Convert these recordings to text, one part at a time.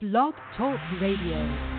Blog Talk Radio.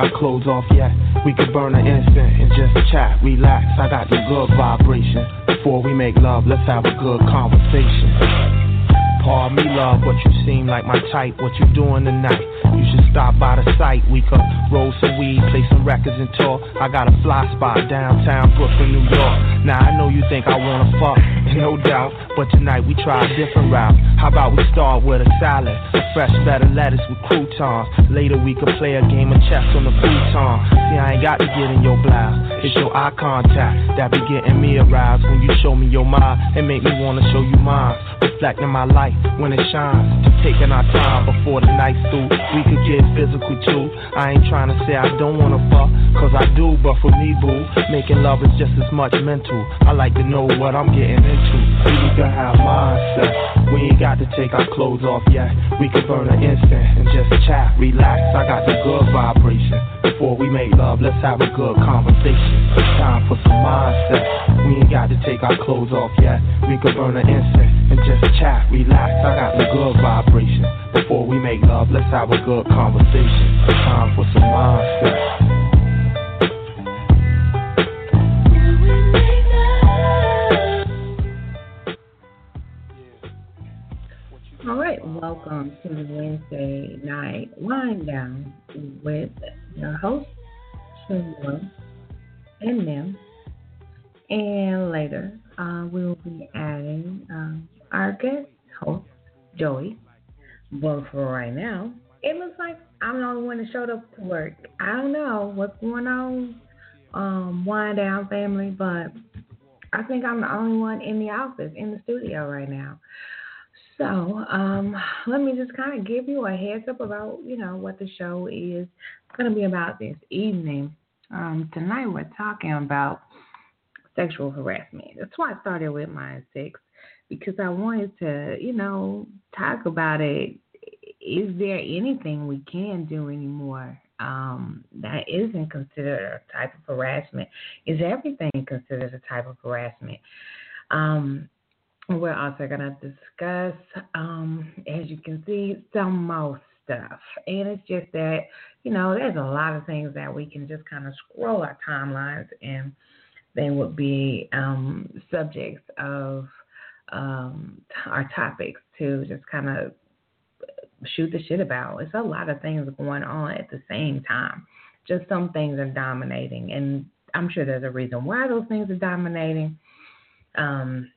Got clothes off yet. We could burn an instant and just chat, relax. I got the good vibration. Before we make love, let's have a good conversation. Pardon me, love, but you seem like my type. What you doing tonight? You should stop by the site. We could roll some weed, play some records, and talk. I got a fly spot downtown Brooklyn, New York. Now I know you think I wanna fuck, no doubt. But tonight we try a different route. How about we start with a salad, fresh of lettuce with croutons. Later we could play a game of chess on the futon. See, I ain't got to get in your blouse. It's your eye contact that be getting me aroused. When you show me your mind, and make me wanna show you mine. Reflecting my light when it shines. Taking our time before the night's through. We could get physical too. I ain't trying to say I don't wanna fuck, cause I do, but for me, boo, making love is just as much mental. I like to know what I'm getting into. We can have mindset. We ain't got to take our clothes off yet. We can burn an instant and just chat, relax. I got the good vibration. Before we make love, let's have a good conversation. It's time for some mindset. We ain't got to take our clothes off yet. We can burn an incense and just chat, relax. I got the good vibration. Before we make love, let's have a good conversation. It's time for some mindset. All right, welcome to Wednesday night Wine Down with your host, Shamila and them. And later, uh, we will be adding um, our guest host, Joey. But for right now, it looks like I'm the only one that showed up to work. I don't know what's going on, um, Wine Down family, but I think I'm the only one in the office, in the studio right now. So, um, let me just kind of give you a heads up about, you know, what the show is going to be about this evening. Um, tonight we're talking about sexual harassment. That's why I started with my sex because I wanted to, you know, talk about it. Is there anything we can do anymore um, that isn't considered a type of harassment? Is everything considered a type of harassment? Um, we're also going to discuss, um, as you can see, some more stuff. And it's just that, you know, there's a lot of things that we can just kind of scroll our timelines and they would be um, subjects of um, our topics to just kind of shoot the shit about. It's a lot of things going on at the same time. Just some things are dominating. And I'm sure there's a reason why those things are dominating. Um,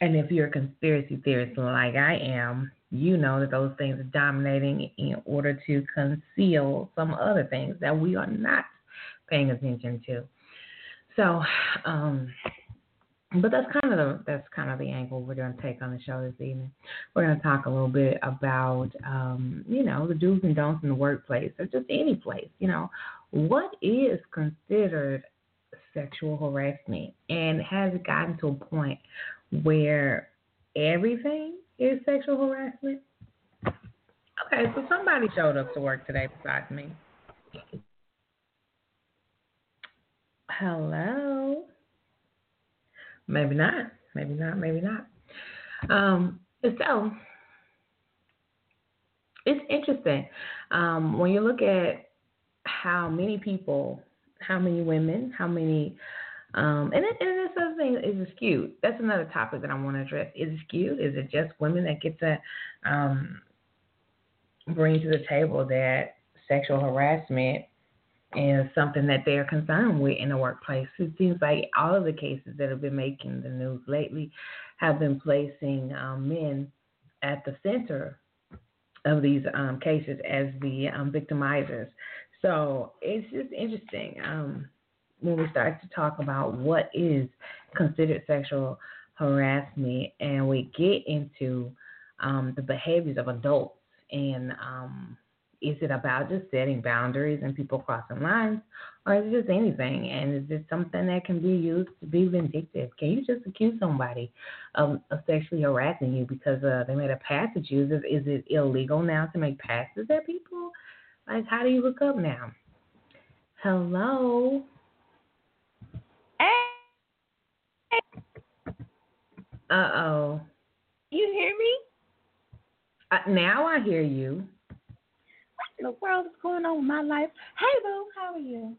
and if you're a conspiracy theorist like I am, you know that those things are dominating in order to conceal some other things that we are not paying attention to. So, um, but that's kind of the that's kind of the angle we're going to take on the show this evening. We're going to talk a little bit about um, you know the do's and don'ts in the workplace or just any place. You know, what is considered sexual harassment, and has it gotten to a point where everything is sexual harassment? Okay, so somebody showed up to work today besides me. Hello. Maybe not. Maybe not. Maybe not. Um, so it's interesting um, when you look at how many people, how many women, how many, um, and, it, and thing is it skewed. That's another topic that I want to address. Is it skewed? Is it just women that get to um, bring to the table that sexual harassment is something that they're concerned with in the workplace. It seems like all of the cases that have been making the news lately have been placing um, men at the center of these um, cases as the um, victimizers. So it's just interesting um, when we start to talk about what is considered sexual harassment and we get into um, the behaviors of adults and um, is it about just setting boundaries and people crossing lines, or is it just anything? And is it something that can be used to be vindictive? Can you just accuse somebody of, of sexually harassing you because uh, they made a pass at you? Is it, is it illegal now to make passes at people? Like, how do you look up now? Hello. Uh oh. You hear me? Uh, now I hear you. What in the world is going on with my life? Hey, Boo, how are you?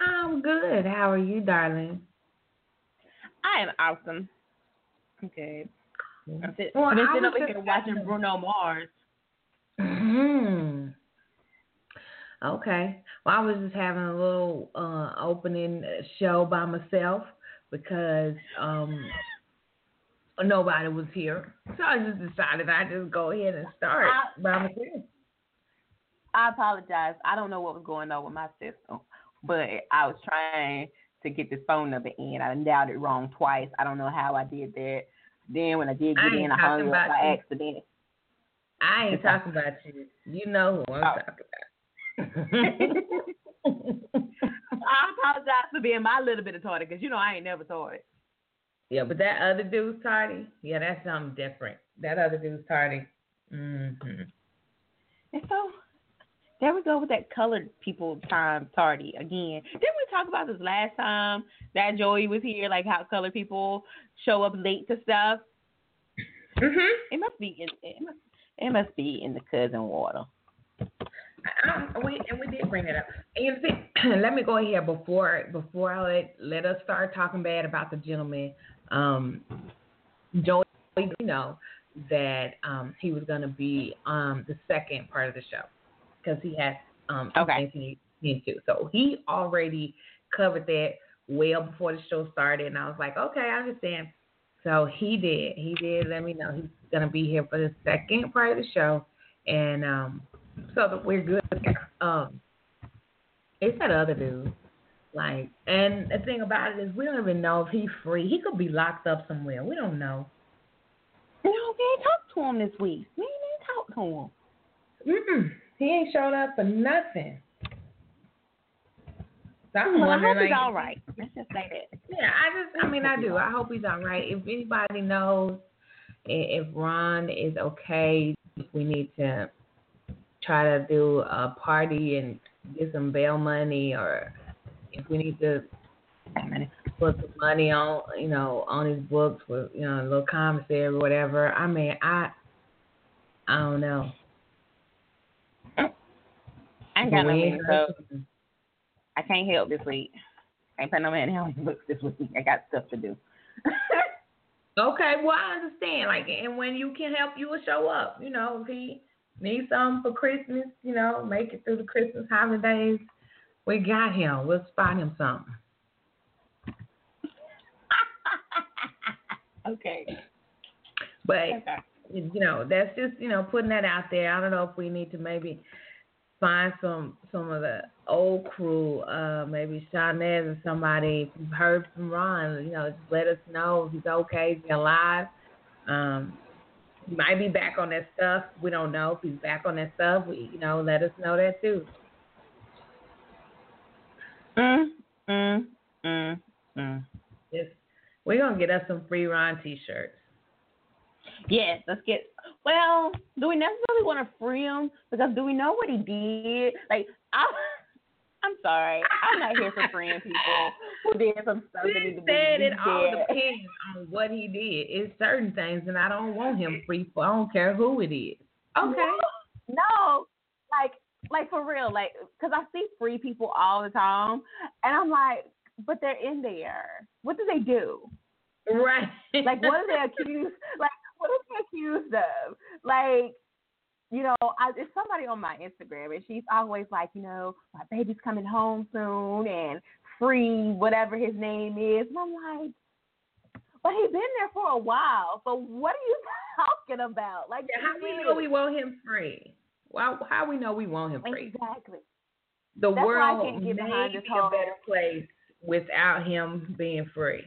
I'm good. How are you, darling? I am awesome. I'm good. I'm sit- Well, I've been I sitting over here watching Bruno Mars. Hmm. Okay. Well, I was just having a little uh, opening show by myself because um, nobody was here. So I just decided I'd just go ahead and start I- by myself. I apologize. I don't know what was going on with my system, but I was trying to get this phone number in. I dialed it wrong twice. I don't know how I did that. Then when I did get ain't in, I hung up by you. accident. I ain't talking about you. You know who I'm Oh. talking about. I apologize for being my little bit of tardy because you know I ain't never tardy. Yeah, but that other dude's tardy. Yeah, that's something different. That other dude's tardy. Mm-hmm. And so there we go with that colored people time tardy again. Didn't we talk about this last time that Joey was here, like how colored people show up late to stuff? Mm-hmm. It must be in it must, it must be in the cousin water. Um, we and we did bring it up. And you see, let me go ahead before before I let let us start talking bad about the gentleman. Um, Joey, you know that um he was going to be um the second part of the show because he has um Okay. things he needs to. So he already covered that well before the show started, and I was like, okay, I understand. So he did. He did let me know he's going to be here for the second part of the show, and um so that we're good. Um, it's that other dude. Like, and the thing about it is, we don't even know if he's free. He could be locked up somewhere. We don't know. No, we ain't talked to him this week. We ain't even talked to him. Mm-mm. He ain't showed up for nothing. So I'm Well, I hope he's all right. Let's just say that. Yeah, I just, I mean, I do. I hope he's all right. If anybody knows if Ron is okay, if we need to try to do a party and get some bail money, or if we need to um, put some money on, you know, on his books with, you know, a little commissary or whatever. I mean, I, I don't know. I ain't got no money, so I can't help this week. Can't put no money on his books this week. I got stuff to do. Okay, well I understand. Like, and when you can help, you will show up. You know, if he needs something for Christmas, you know, make it through the Christmas holidays. We got him. We'll spot him something. okay. But Okay. you know, that's just you know putting that out there. I don't know if we need to maybe find some some of the old crew, uh, maybe Shanez or somebody. If you've heard from Ron, you know, just let us know if he's okay, if he's alive. Um, he might be back on that stuff. We don't know if he's back on that stuff. We, you know, let us know that too. Mm, mm, mm, mm. Just, we're gonna get us some free Ron T-shirts. Yes, let's get. Well, do we necessarily want to free him? Because do we know what he did? Like, I, I'm sorry, I'm not here for freeing people who did some stuff that need She to be said it all depends on what he did. It's certain things, and I don't want him free for. I don't care who it is. Okay. No, like, like for real, like, because I see free people all the time, and I'm like, but they're in there. What do they do? Right. Like, what are they accused? Like, what are they accused of? Like, you know, I, it's somebody on my Instagram, and she's always like, you know, my baby's coming home soon, and free whatever his name is, and I'm like, but he's been there for a while. So what are you talking about? Like, Yeah, how do we know we want him free? Well, how we know we want him free? exactly? The That's world may be a better place without him being free.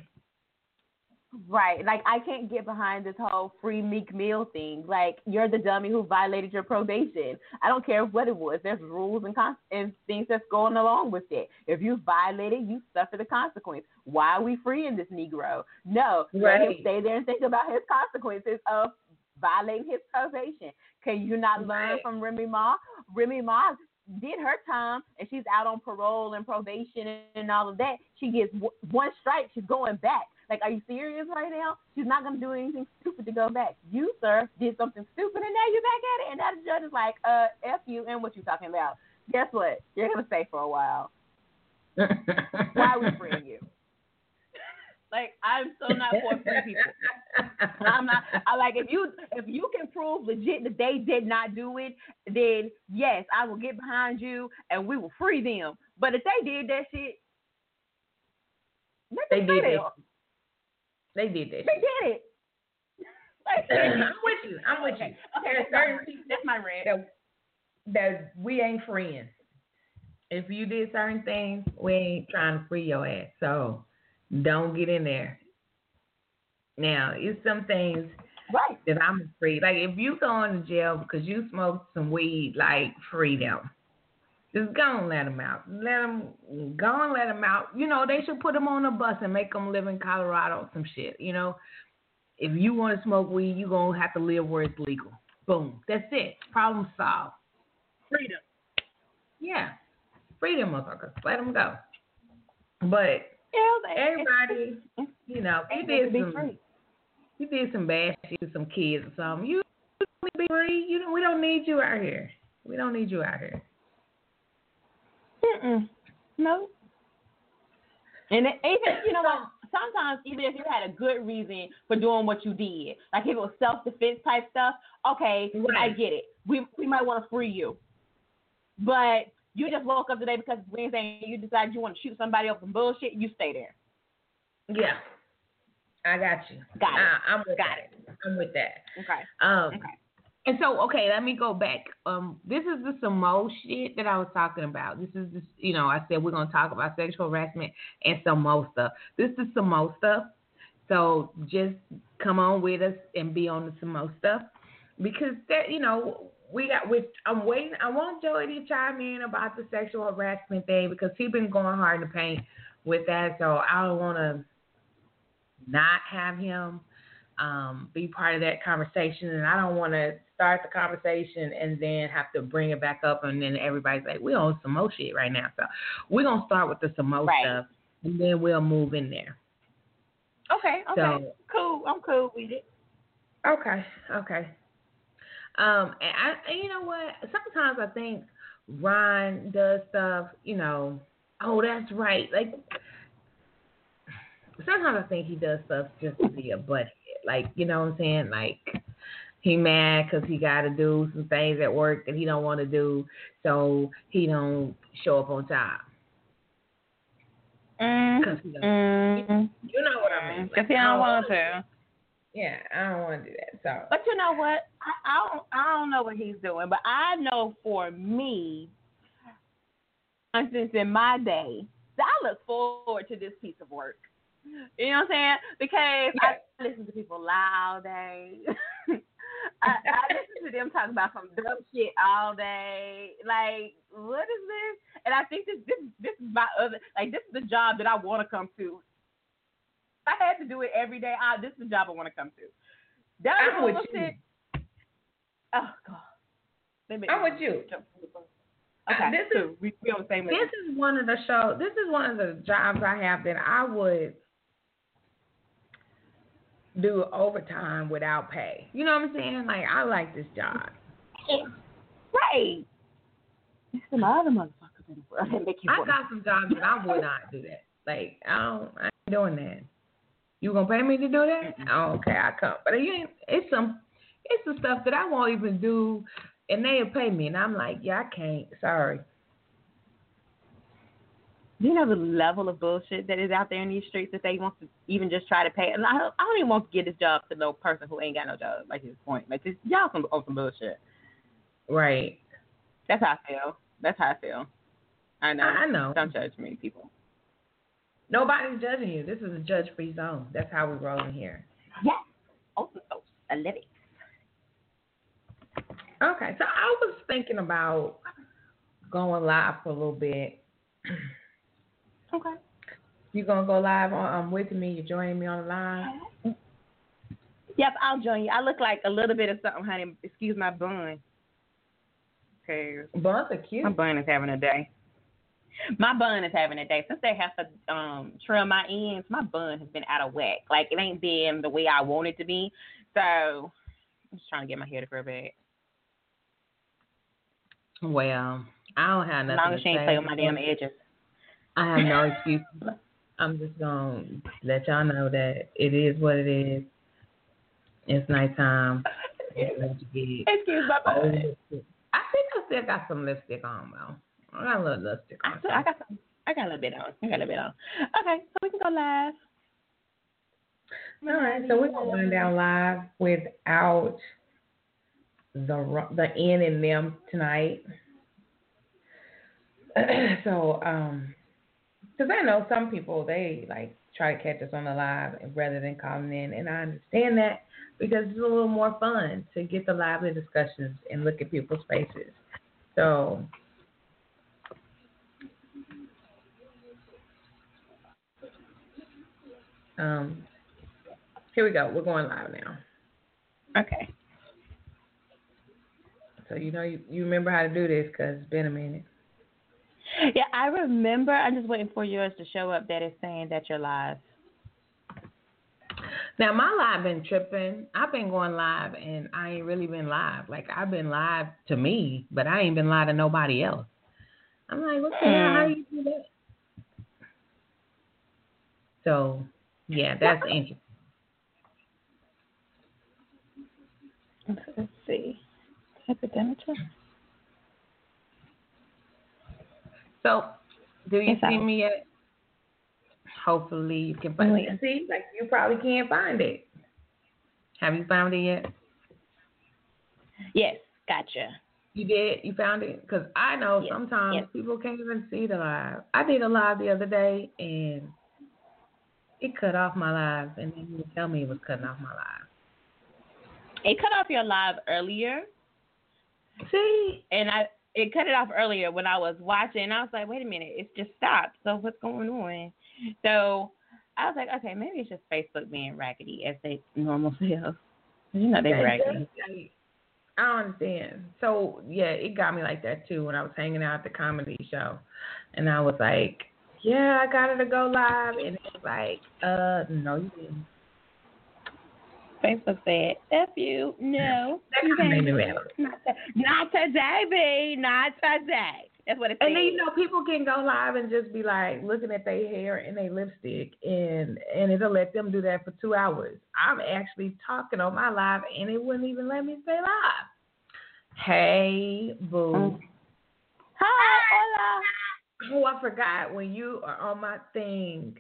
Right. Like I can't get behind this whole free Meek Mill thing. Like you're the dummy who violated your probation. I don't care what it was. There's rules and con- and things that's going along with it. If you violate it, you suffer the consequence. Why are we freeing this Negro? No. Right. Let him stay there and think about his consequences of violating his probation. Can you not learn from Remy Ma? Remy Ma did her time and she's out on parole and probation and all of that. She gets w- one strike, she's going back. Like, are you serious right now? She's not going to do anything stupid to go back. You, sir, did something stupid and now you're back at it. And that judge is like, uh, F you and what you talking about. Guess what? You're going to stay for a while. Why are we freeing you? Like, I'm so not for free people. I'm not. I like if you if you can prove legit that they did not do it, then yes, I will get behind you and we will free them. But if they did that shit, They did that. They did that. They did it. Like, I'm with you. I'm with you. Okay, okay, There's certain people that's my rant. that that we ain't friends. If you did certain things, we ain't trying to free your ass. So don't get in there. Now, it's some things Right. that I'm afraid. Like if you go into jail because you smoked some weed, like freedom. Just go and let them out. Let them go and let them out. You know they should put them on a bus and make them live in Colorado or some shit. You know, if you want to smoke weed, you gonna have to live where it's legal. Boom. That's it. Problem solved. Freedom. Yeah, freedom, motherfuckers. Let them go. But everybody, you know, you did some free. you did some bad shit to some kids or something, you be free. You don't, we don't need you out here. We don't need you out here. Mm-mm. No. And it, even you know what? Sometimes even if you had a good reason for doing what you did, like if it was self defense type stuff, okay, I get it. We we might want to free you, but you just woke up today because it's Wednesday and you decided you want to shoot somebody up some bullshit. You stay there. Yeah, I got you. Got it. I, I'm with Got that. I'm with that. Okay. Um, Okay. and so okay, let me go back. Um, this is the Samo shit that I was talking about. This is this, you know, I said we're gonna talk about sexual harassment and some stuff. This is some more stuff. So just come on with us and be on the more stuff because that, you know, we got. With I'm waiting. I want Joey to chime in about the sexual harassment thing because he's been going hard in the paint with that. So I don't want to not have him um, be part of that conversation, and I don't want to start the conversation and then have to bring it back up, and then everybody's like, "We on some more shit right now." So we're gonna start with the some more Right. stuff, and then we'll move in there. Okay. Okay. So- cool. I'm cool with it. Okay, okay. Um, and I, and you know what? Sometimes I think Ron does stuff. You know, oh, that's right. Like sometimes I think he does stuff just to be a butthead. Like you know what I'm saying? Like he mad because he got to do some things at work that he don't want to do, so he don't show up on time. Mm. Mm. you know what I mean? Because he don't want to. Yeah, I don't want to do that. So But you know what? I, I don't I don't know what he's doing, but I know for me, for instance, in my day, I look forward to this piece of work. You know what I'm saying? Because I listen to people lie all day. I, I listen to them talk about some dumb shit all day. Like, what is this? And I think this this this is my other like this is the job that I want to come to. I had to do it every day. I, this is the job I want to come to. That I'm with bullshit- Oh God. I'm with you. Okay, This cool. we we on the same This level. is one of the show. This is one of the jobs I have that I would do overtime without pay. You know what I'm saying? Like I like this job. Right. There's some other motherfuckers in the world that make you I got some jobs that I would not do that. Like I don't. I ain't doing that. You gonna pay me to do that? Oh, okay, I come. But you ain't. It's some. It's some stuff that I won't even do, and they'll pay me, and I'm like, yeah, I can't. Sorry. Do you know the level of bullshit that is out there in these streets that they want to even just try to pay? And I don't, I don't even want to get this job to no person who ain't got no job. Like his point, like this, y'all some on some bullshit. Right. That's how I feel. That's how I feel. I know. I, I know. Don't judge me, people. Nobody's judging you. This is a judge-free zone. That's how we roll in here. Yes. Awesome sauce. I love it. Okay, so I was thinking about going live for a little bit. Okay. You gonna go live on um, with me? You joining me on the line? Yep, I'll join you. I look like a little bit of something, honey. Excuse my bun. Cause Buns are cute. my bun is having a day. My bun is having a day. Since they have to um trim my ends, my bun has been out of whack. Like it ain't been the way I want it to be. So I'm just trying to get my hair to grow back. Well, I don't have nothing. As long as to she ain't play with my damn edges. I have no excuse. I'm just gonna let y'all know that it is what it is. It's nighttime. It's what you. Excuse my bun. I think I still got some lipstick on though. I got a little lipstick I, on. still- I got some. I got a little bit on. I got a little bit on. Okay, so we can go live. All right, so we're gonna run down live without the the N in them tonight. so, um, because I know some people they like try to catch us on the live rather than calling in, and I understand that because it's a little more fun to get the lively discussions and look at people's faces. So. Um, here we go. We're going live now. Okay. So you know you, you remember how to do this because it's been a minute. Yeah, I remember. I'm just waiting for yours to show up that is saying that you're live. Now my live been tripping. I've been going live and I ain't really been live. Like I've been live to me, but I ain't been live to nobody else. I'm like, what the hell? How do you do that? So yeah, that's interesting. Let's see. Epidemica? So do you It's see out. me yet? Hopefully you can find it. See, like you probably can't find it. Have you found it yet? Yes, gotcha. You did? You found it? Because I know Yes, sometimes yes. people can't even see the live. I did a live the other day and it cut off my live and then you tell me it was cutting off my live. It cut off your live earlier, See? and I it cut it off earlier when I was watching. I was like, wait a minute, it's just stopped. So what's going on? So I was like, okay, maybe it's just Facebook being raggedy as they normal self. You know they raggedy. I understand. So yeah, it got me like that too when I was hanging out at the comedy show, and I was like, "Yeah, I got her to go live," and like, "Uh, no, you didn't." Facebook said, F you, no. That you kinda made me can't. mad. Not, not today, B. Not today. That's what it. And then you know people can go live and just be like looking at their hair and their lipstick, and and it'll let them do that for two hours. I'm actually talking on my live, and it wouldn't even let me stay live. Hey, boo. Mm. Hi, hola. Oh, I forgot. When you are on my thing,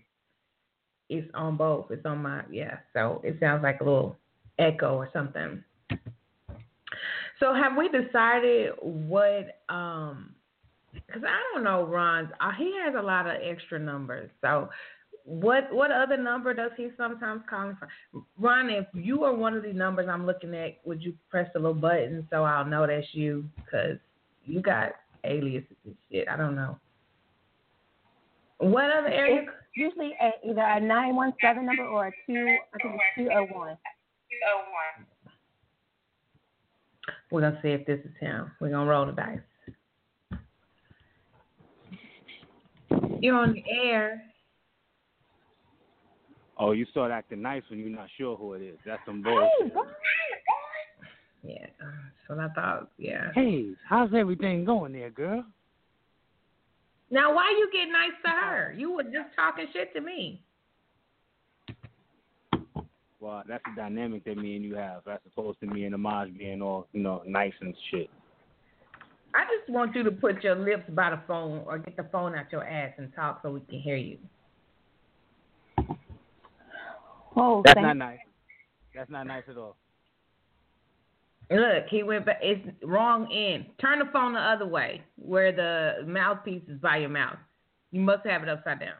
it's on both. It's on my yeah. So it sounds like a little echo or something. So have we decided what um because I don't know Ron's uh, he has a lot of extra numbers. So what what other number does he sometimes call from? Ron, if you are one of the numbers I'm looking at, would you press the little button so I'll know that's you? Because you got aliases and shit. I don't know. What other area? It's usually a, either a 917 number or a 2, I think it's 201. We're gonna see if this is him. We're gonna roll the dice. You're on the air. Oh, you start acting nice when you're not sure who it is. That's some Hey, bullshit. what? Yeah, that's what I thought. Yeah. Hey, how's everything going there, girl? Now, why you get nice to her? You were just talking shit to me. Well, that's the dynamic that me and you have, as opposed to me and Amaj being all, you know, nice and shit. I just want you to put your lips by the phone or get the phone out your ass and talk so we can hear you. Oh, That's thank- not nice. That's not nice at all. Look, he went back. It's wrong end. Turn the phone the other way, where the mouthpiece is by your mouth. You must have it upside down.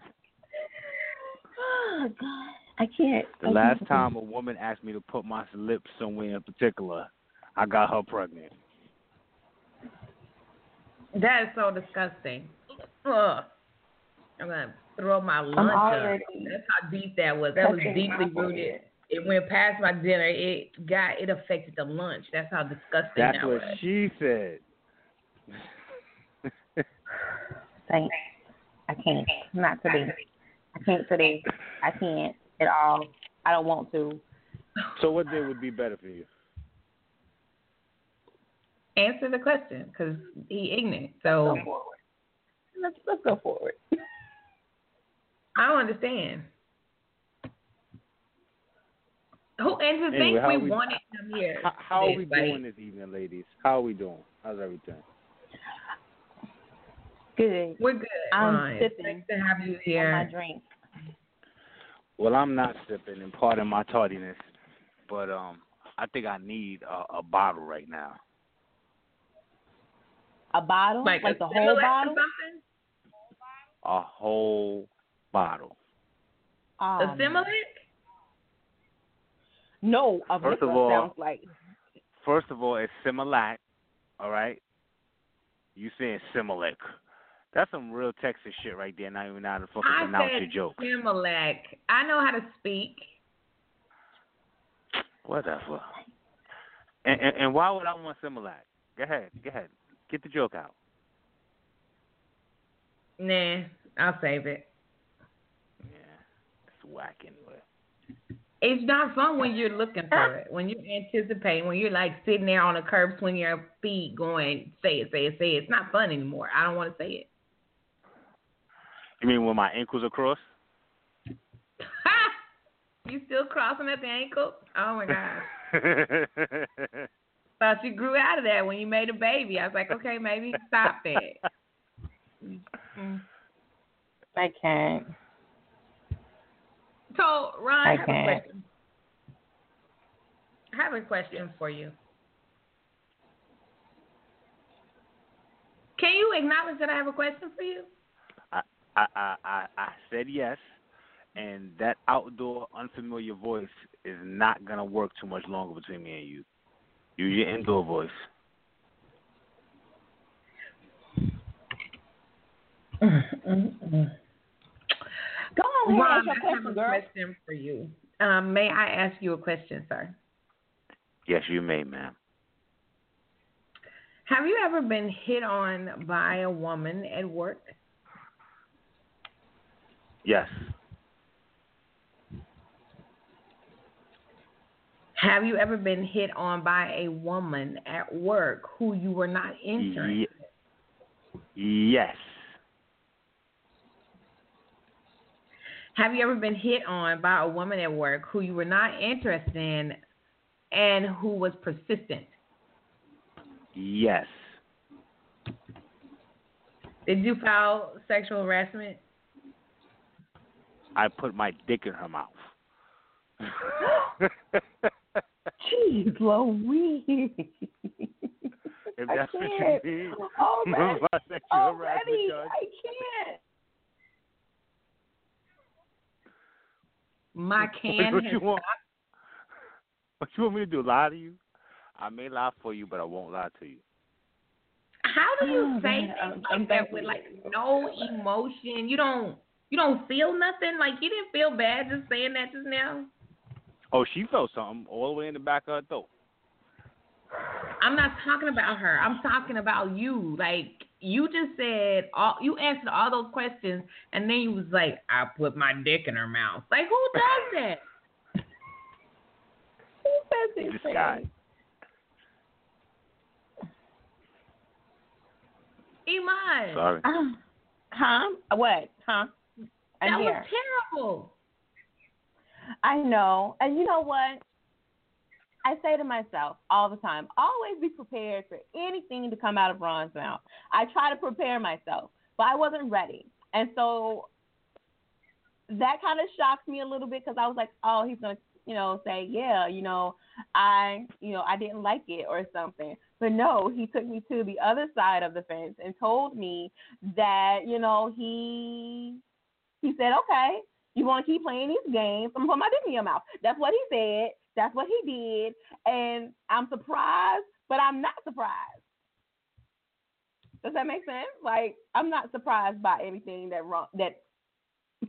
Oh God, I can't. The I last can't. time a woman asked me to put my lips somewhere in particular, I got her pregnant. That is so disgusting. Ugh. I'm gonna throw my lunch up. already That's how deep that was. That was deeply my rooted. Head. It went past my dinner. It got it affected the lunch. That's how disgusting That's that what was. she said. Thanks. I can't. Not today. I can't today. I can't at all. I don't want to. so what day would be better for you? Answer the question, because he ignorant. Go So forward. Let's let's go forward. I don't understand. Who and to Anyway, think we, we- wanted him here. How, how are we Like, doing this evening, ladies? How are we doing? How's everything? Good. We're good. I'm Ron. It's sipping nice to have you On my drink. Well, I'm not sipping, and pardon my tardiness, but um, I think I need a, a bottle right now. A bottle, Like, like, a the whole Similac or bottle. something? A whole bottle. Um, a Similac? No, a First of liquor all- sounds like. First of all, it's Similac, all right? You saying Similac. That's some real Texas shit right there. Not even know how to fucking I pronounce said your joke. Similac. I know how to speak. Whatever. And, and and why would I want Similac? Go ahead, go ahead. Get the joke out. Nah, I'll save it. Yeah, it's whack anyway. It's not fun when you're looking for it, when you're anticipating, when you're like sitting there on the curb, swinging your feet, going, say it, say it, say it. It's not fun anymore. I don't want to say it. You mean when my ankles are crossed? you still crossing at the ankle? Oh my god. Thought you grew out of that when you made a baby. I was like, okay, maybe stop that. Mm. I can't. So, Ron, I have a question. I have a question for you. Can you acknowledge that I have a question for you? I, I I I said yes, and that outdoor unfamiliar voice is not gonna work too much longer between me and you. Use your indoor voice. Go on Ron, ask I your have a question, girl. question for you. Um, may I ask you a question, sir? Yes, you may, ma'am. Have you ever been hit on by a woman at work? Yes. Have you ever been hit on by a woman at work who you were not interested? Ye- yes. Have you ever been hit on by a woman at work who you were not interested in and who was persistent? Yes. Did you file sexual harassment? I put my dick in her mouth. Jeez Louise. if I that's what can't. you mean. Oh, already, sexual already, harassment charge. I can't. My can what has you want? What you want me to do? Lie to you? I may lie for you, but I won't lie to you. How do you Oh, say man, things I'm- like I'm that with with like no emotion? You don't you don't feel nothing? Like you didn't feel bad just saying that just now? Oh, she felt something all the way in the back of her throat. I'm not talking about her. I'm talking about you. Like you just said all you answered all those questions and then you was like, I put my dick in her mouth. Like who does that? Who does these This things? guy. Iman. Sorry. Um, huh? What? Huh? I'm that here. was terrible. I know. And you know what? I say to myself all the time, always be prepared for anything to come out of Ron's mouth. I try to prepare myself, but I wasn't ready. And so that kind of shocked me a little bit because I was like, oh, he's going to, you know, say, yeah, you know, I, you know, I didn't like it or something. But no, he took me to the other side of the fence and told me that, you know, he he said, okay, you want to keep playing these games, I'm gonna put my dick in your mouth. That's what he said. That's what he did, and I'm surprised, but I'm not surprised. Does that make sense? Like I'm not surprised by anything that Ron, that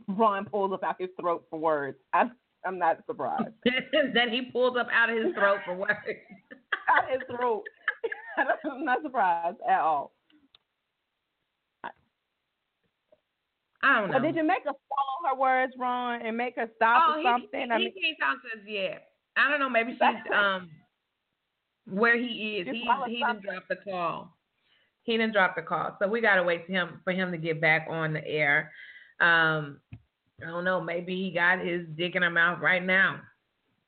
Ron pulls up out his throat for words. I'm I'm not surprised that he pulls up out of his throat for words. out his throat. I'm not surprised at all. I don't know. But did you make her swallow her words, Ron, and make her stop oh, or something? He, he, I mean, he can't talk to us yet. I don't know. Maybe she's um where he is. He he didn't drop the call. He didn't drop the call, so we gotta wait for him for him to get back on the air. Um, I don't know. Maybe he got his dick in her mouth right now,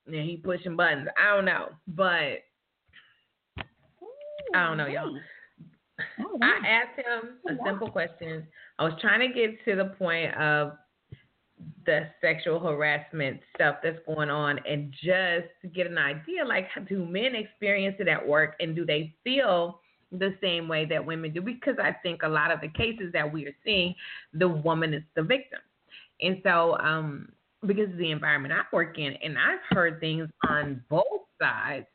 and he pushing buttons. I don't know, but I don't know, y'all. I asked him a simple question. I was trying to get to the point of the sexual harassment stuff that's going on and just to get an idea like do men experience it at work and do they feel the same way that women do because I think a lot of the cases that we are seeing the woman is the victim. And so um because of the environment I work in and I've heard things on both sides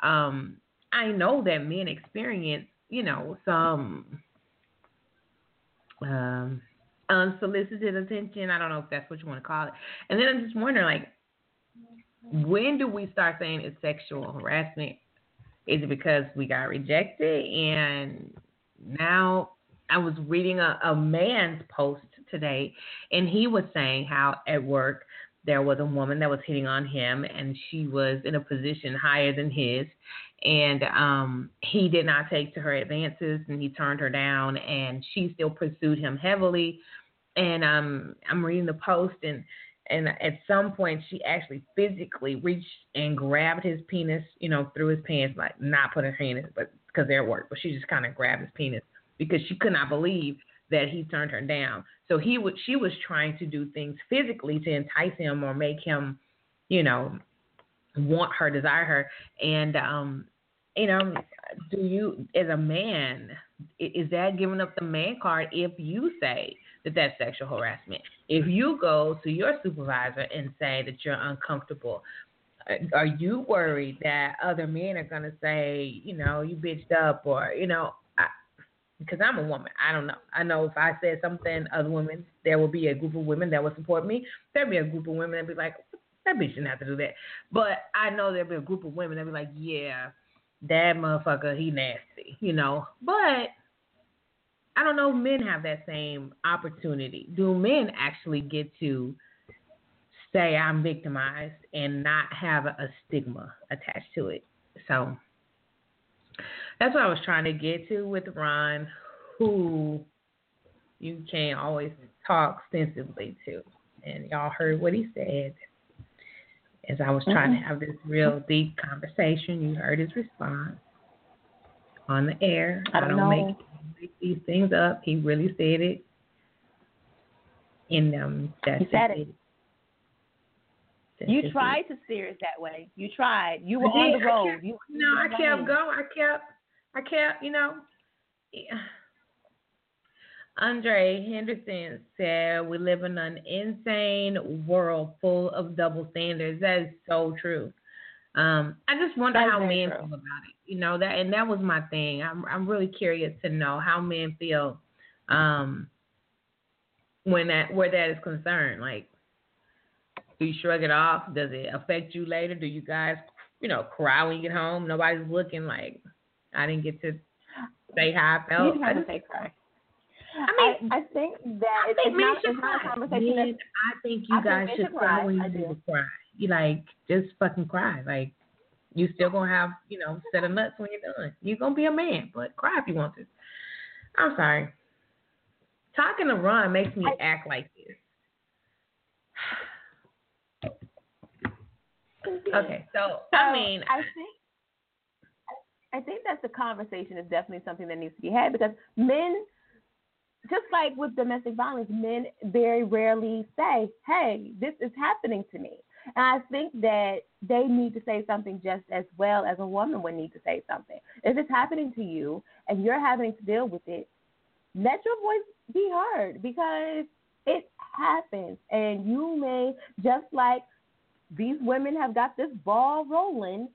um I know that men experience, you know, some um, Um, unsolicited attention. I don't know if that's what you want to call it. And then I'm just wondering, like, when do we start saying it's sexual harassment? Is it because we got rejected? And now I was reading a, a man's post today, and he was saying how at work there was a woman that was hitting on him, and she was in a position higher than his, and um, he did not take to her advances and he turned her down and she still pursued him heavily. And um, i'm reading the post and and at some point she actually physically reached and grabbed his penis you know through his pants like not put her hand in but because they're at work but she just kind of grabbed his penis because she could not believe that he turned her down so he would she was trying to do things physically to entice him or make him you know want her, desire her, and um, you know, do you as a man is that giving up the man card if you say that that's sexual harassment? If you go to your supervisor and say that you're uncomfortable, are you worried that other men are gonna say, you know, you bitched up or you know? Because I'm a woman. I don't know. I know if I said something, other women, there will be a group of women that will support me. There'll be a group of women that be like, that bitch didn't have to do that. But I know there'll be a group of women that be like, yeah, that motherfucker, he nasty, you know. But I don't know men have that same opportunity. Do men actually get to say I'm victimized and not have a stigma attached to it? So that's what I was trying to get to with Ron, who you can't always talk extensively to. And y'all heard what he said as I was trying mm-hmm. to have this real deep conversation. You heard his response on the air. I don't, I don't make, make, these things up. He really said it. And um, that's he said it. it. you tried it. to steer it that way. You tried. You were on the road. I you, no, I kept going. I kept, I kept, you know. Yeah Andre Henderson said, We live in an insane world full of double standards. That is so true. Um, I just wonder That's how men true. feel about it. You know, that and that was my thing. I'm I'm really curious to know how men feel um when that where that is concerned. Like do you shrug it off? Does it affect you later? Do you guys, you know, cry when you get home? Nobody's looking like I didn't get to say how I felt. You didn't have to say cry. I mean, I, I think that I think it's, not, it's not a conversation. I think you I guys think should cry when you do cry. You like just fucking cry. Like you still gonna have you know set of nuts when you're done. You're gonna be a man, but cry if you want to. I'm sorry. Talking to Ron makes me I, act like this. Okay, so, so I mean, I think I think that the conversation is definitely something that needs to be had because men just like with domestic violence, men very rarely say, "Hey, this is happening to me." And I think that they need to say something just as well as a woman would need to say something. If it's happening to you and you're having to deal with it, let your voice be heard because It happens, and you may just like these women have got this ball rolling.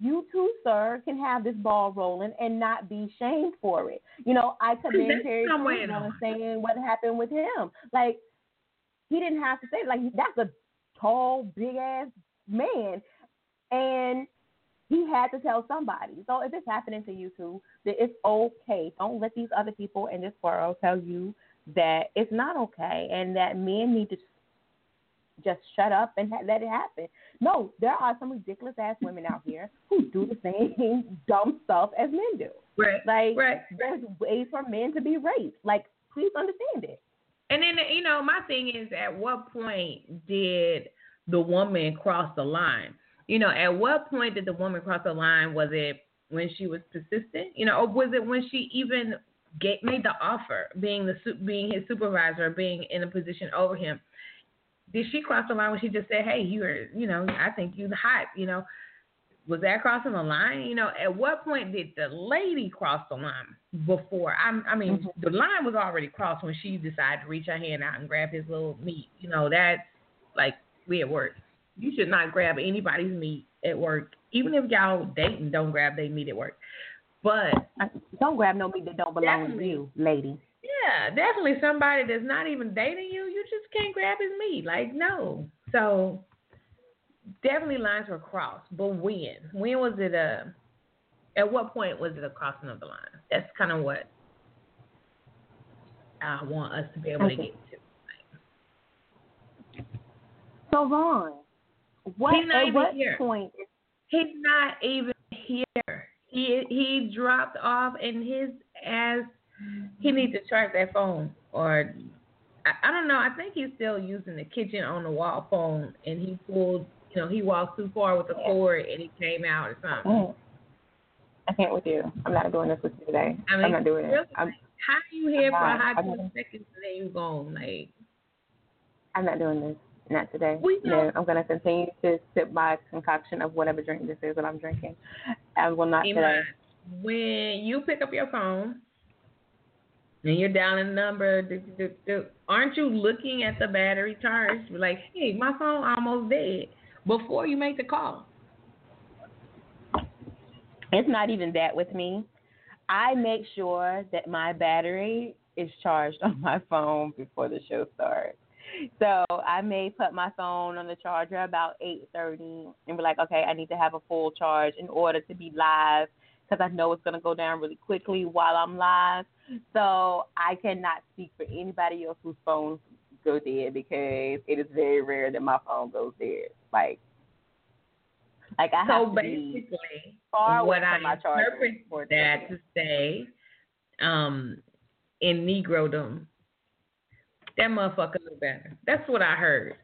You too, sir, can have this ball rolling and not be shamed for it. You know, I commend Terry Crews on saying what happened with him. Like he didn't have to say like that's a tall, big ass man, and he had to tell somebody. So if it's happening to you too, then it's okay. Don't let these other people in this world tell you that it's not okay and that men need to just shut up and ha- let it happen. No, there are some ridiculous ass women out here who do the same dumb stuff as men do. Right. Like right. there's ways for men to be raped. Like please understand it. And then you know, my thing is, at what point did the woman cross the line? You know, at what point did the woman cross the line? Was it when she was persistent? You know, or was it when she even get, made the offer, being the being his supervisor, being in a position over him? Did she cross the line when she just said, "Hey, you're, you know, I think you're hot," you know? Was that crossing the line? You know, at what point did the lady cross the line? Before I, I mean, mm-hmm. the line was already crossed when she decided to reach her hand out and grab his little meat. You know, that's like we at work. You should not grab anybody's meat at work, even if y'all dating. Don't grab their meat at work. But don't grab no meat that don't belong to you, lady. Yeah, definitely somebody that's not even dating you, you just can't grab his meat. Like, no. So definitely lines were crossed. But when? When was it a at what point was it a crossing of the line? That's kind of what I want us to be able okay. to get to. So Ron, what He's not at what here. point He's not even here. He he dropped off and his ass he needs to charge that phone or I, I don't know. I think he's still using the kitchen on the wall phone, and he pulled. You know, he walked too far with the cord, and he came out or something. Mm. I can't with you. I'm not doing this with you today. I mean, I'm not doing it. I'm, how are you here for a hot seconds and then you gone? Like, I'm not doing this. Not today. We know. No, I'm going to continue to sip my concoction of whatever drink this is that I'm drinking. I will not today. When you pick up your phone and you're dialing the number, do, do, do, aren't you looking at the battery charge? Like, hey, my phone almost dead before you make the call. It's not even that with me. I make sure that my battery is charged on my phone before the show starts. So I may put my phone on the charger about 8:30 and be like, okay, I need to have a full charge in order to be live because I know it's going to go down really quickly while I'm live. So I cannot speak for anybody else whose phones go dead because it is very rare that my phone goes dead. Like, like I so have basically, be far what I my interpret that to say, um, in Negrodom, that motherfucker look better. That's what I heard.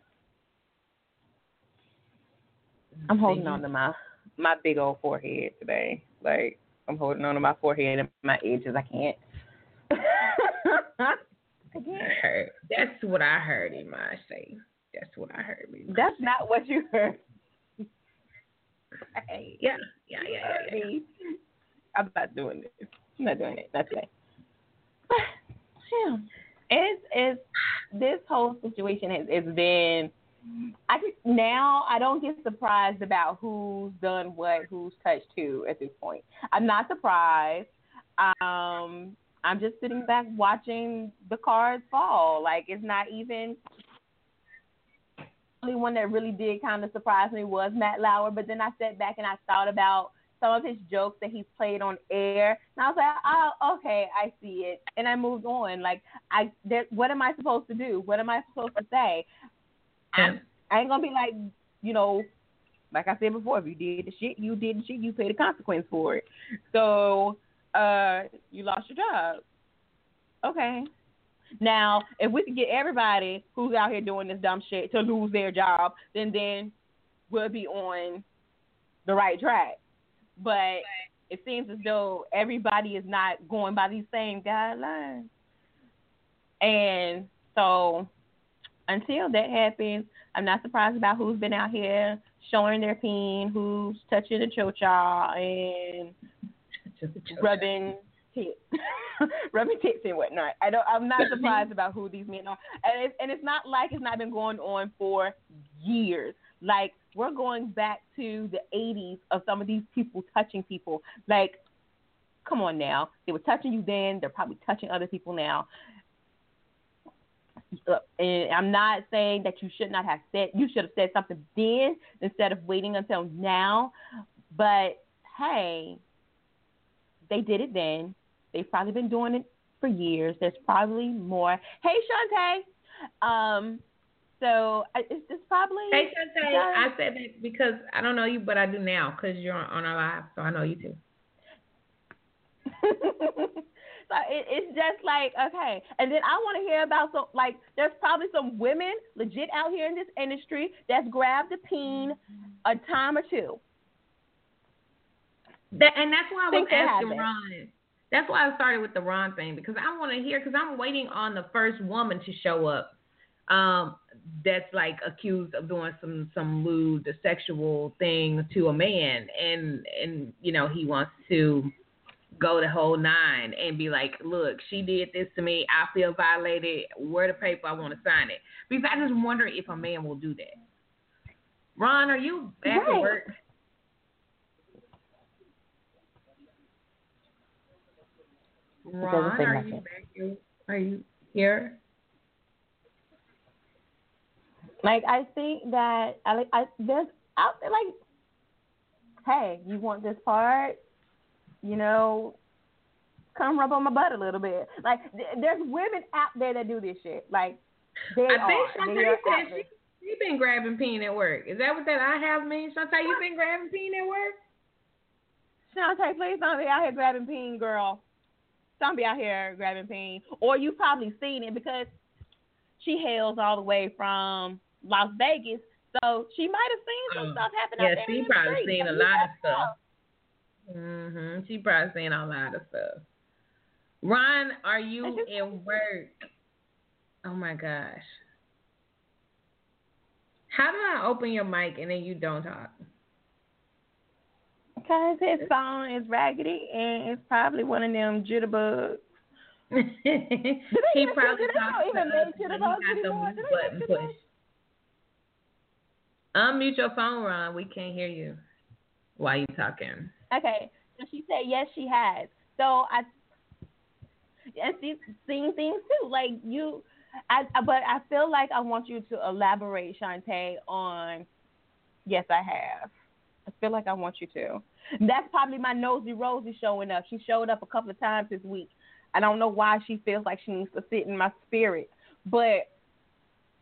I'm holding on to my my big old forehead today. Like I'm holding on to my forehead and my edges. I can't. I heard. That's what I heard Imaj say. That's what I heard. Me. That's not what you heard. Hey, yeah, yeah, yeah, yeah, yeah. I'm not doing this. I'm not doing it. Not today. yeah. It's it's this whole situation has it's been I just now I don't get surprised about who's done what, who's touched who at this point. I'm not surprised. Um, I'm just sitting back watching the cards fall. Like it's not even the only one that really did kind of surprise me was Matt Lauer. But then I sat back and I thought about some of his jokes that he's played on air, and I was like, oh, okay, I see it, and I moved on. Like I, there, what am I supposed to do? What am I supposed to say? I, I ain't gonna be like, you know, like I said before, if you did the shit, you did the shit, you pay the consequence for it. So, uh, you lost your job. Okay. Now, if we could get everybody who's out here doing this dumb shit to lose their job, then then we'll be on the right track. But it seems as though everybody is not going by these same guidelines. And so until that happens, I'm not surprised about who's been out here showing their peen, who's touching the chocha and rubbing tits, rubbing tits and whatnot. I don't. I'm not surprised about who these men are, and it's, and it's not like it's not been going on for years. Like we're going back to the 80s of some of these people touching people. Like, come on now, they were touching you then. They're probably touching other people now. Uh, and I'm not saying that you should not have said you should have said something then instead of waiting until now. But hey, they did it then. They've probably been doing it for years. There's probably more. Hey, Shantae. Um, so it's just probably. Hey, Shantae, I said that because I don't know you, but I do now because you're on, on our live, so I know you too. so it, it's just like okay, and then I want to hear about some like there's probably some women legit out here in this industry that's grabbed a peen a time or two. That, and that's why I was asking Ron. That's why I started with the Ron thing because I want to hear because I'm waiting on the first woman to show up. Um, that's like accused of doing some some lewd sexual thing to a man, and and you know he wants to go the whole nine and be like, look, she did this to me. I feel violated. Where the paper? I want to sign it. Because I just wonder if a man will do that. Ron, are you back right. at work? Ron, are you back? Are you here? Like I think that I like I there's out there like, hey, you want this part? You know, come rub on my butt a little bit. Like there's women out there that do this shit. Like they are. I are. think Shantae said she she been grabbing peen at work. Is that what that I have means? Shantae, you been grabbing peen at work? Shantae, please don't be out here grabbing peen, girl. Don't be out here grabbing pain. Or you've probably seen it because she hails all the way from Las Vegas, so she might have seen some uh, stuff happen yeah, out there. Yeah, she probably street. seen a lot of stuff. Mhm. She probably seen a lot of stuff. Ron, are you at work? Oh my gosh. How do I open your mic and then you don't talk? Because his phone is raggedy and it's probably one of them jitterbugs. he probably talks to us when he got the mute button pushed. Unmute your phone, Ron. We can't hear you while you talking. Okay. So she said yes, she has. So I and she's seeing things too. Like you, I but I feel like I want you to elaborate, Shantae, on yes, I have. I feel like I want you to. That's probably my nosy Rosie showing up. She showed up a couple of times this week. I don't know why she feels like she needs to sit in my spirit, but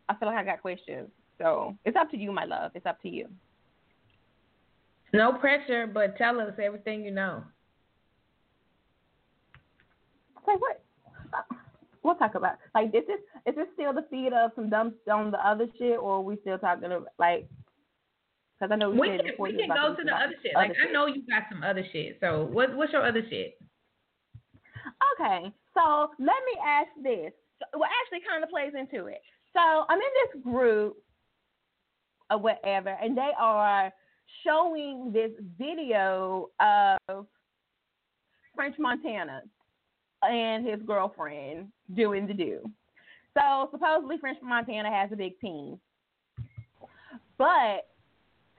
I feel like I got questions. So it's up to you, my love. It's up to you. No pressure, but tell us everything you know. Say what? We'll talk about like is this is this still the feed of some dumb on the other shit, or are we still talking about like? Because I know we, we can, we can go to the other shit. Other like shit. I know you got some other shit. So what what's your other shit? Okay, so let me ask this. Well, actually, kind of plays into it. So I'm in this group or whatever, and they are showing this video of French Montana and his girlfriend doing the do. So supposedly French Montana has a big peen. But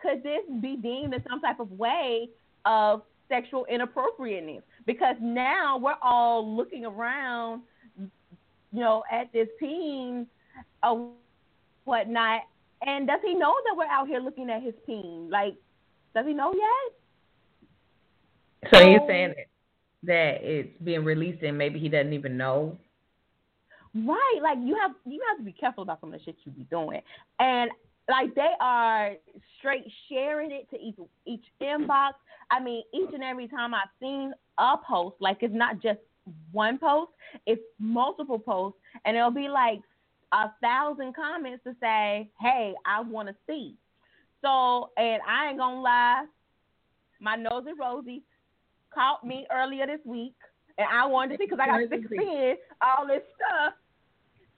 could this be deemed in some type of way of sexual inappropriateness? Because now we're all looking around, you know, at this peen or whatnot, and does he know that we're out here looking at his peen? Like, does he know yet? So you're saying that, that it's being released and maybe he doesn't even know? Right. Like you have you have to be careful about some of the shit you be doing. And like they are straight sharing it to each each inbox. I mean, each and every time I've seen a post, like it's not just one post, it's multiple posts, and it'll be like a thousand comments to say, "Hey, I want to see." So, and I ain't gonna lie, my nosy Rosie caught me earlier this week, and I wanted to see because I got sick of seeing all this stuff.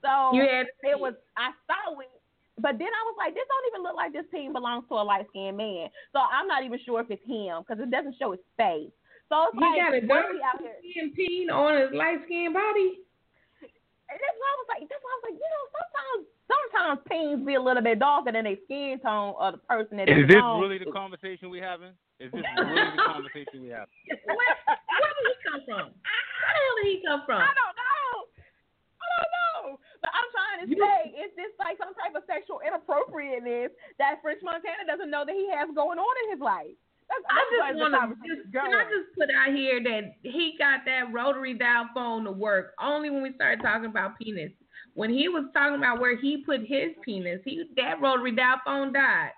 So you had it was I saw it, but then I was like, this don't even look like this team belongs to a light skinned man. So I'm not even sure if it's him because it doesn't show his face. So it's He like, got a what dark are we out here? skin peen on his light skinned body. And that's why I was like, that's why I was like, you know, sometimes sometimes teens be a little bit darker than their skin tone of the person that Is this belong really the conversation we having? Is this really the conversation we having? Where, where did he come from? Where the hell did he come from? I don't know. I don't know. But I'm trying to say, is this like some type of sexual inappropriateness that French Montana doesn't know that he has going on in his life? That's, I that's just where want to just can I just put out here that he got that rotary dial phone to work only when we started talking about penis. When he was talking about where he put his penis, he that rotary dial phone died.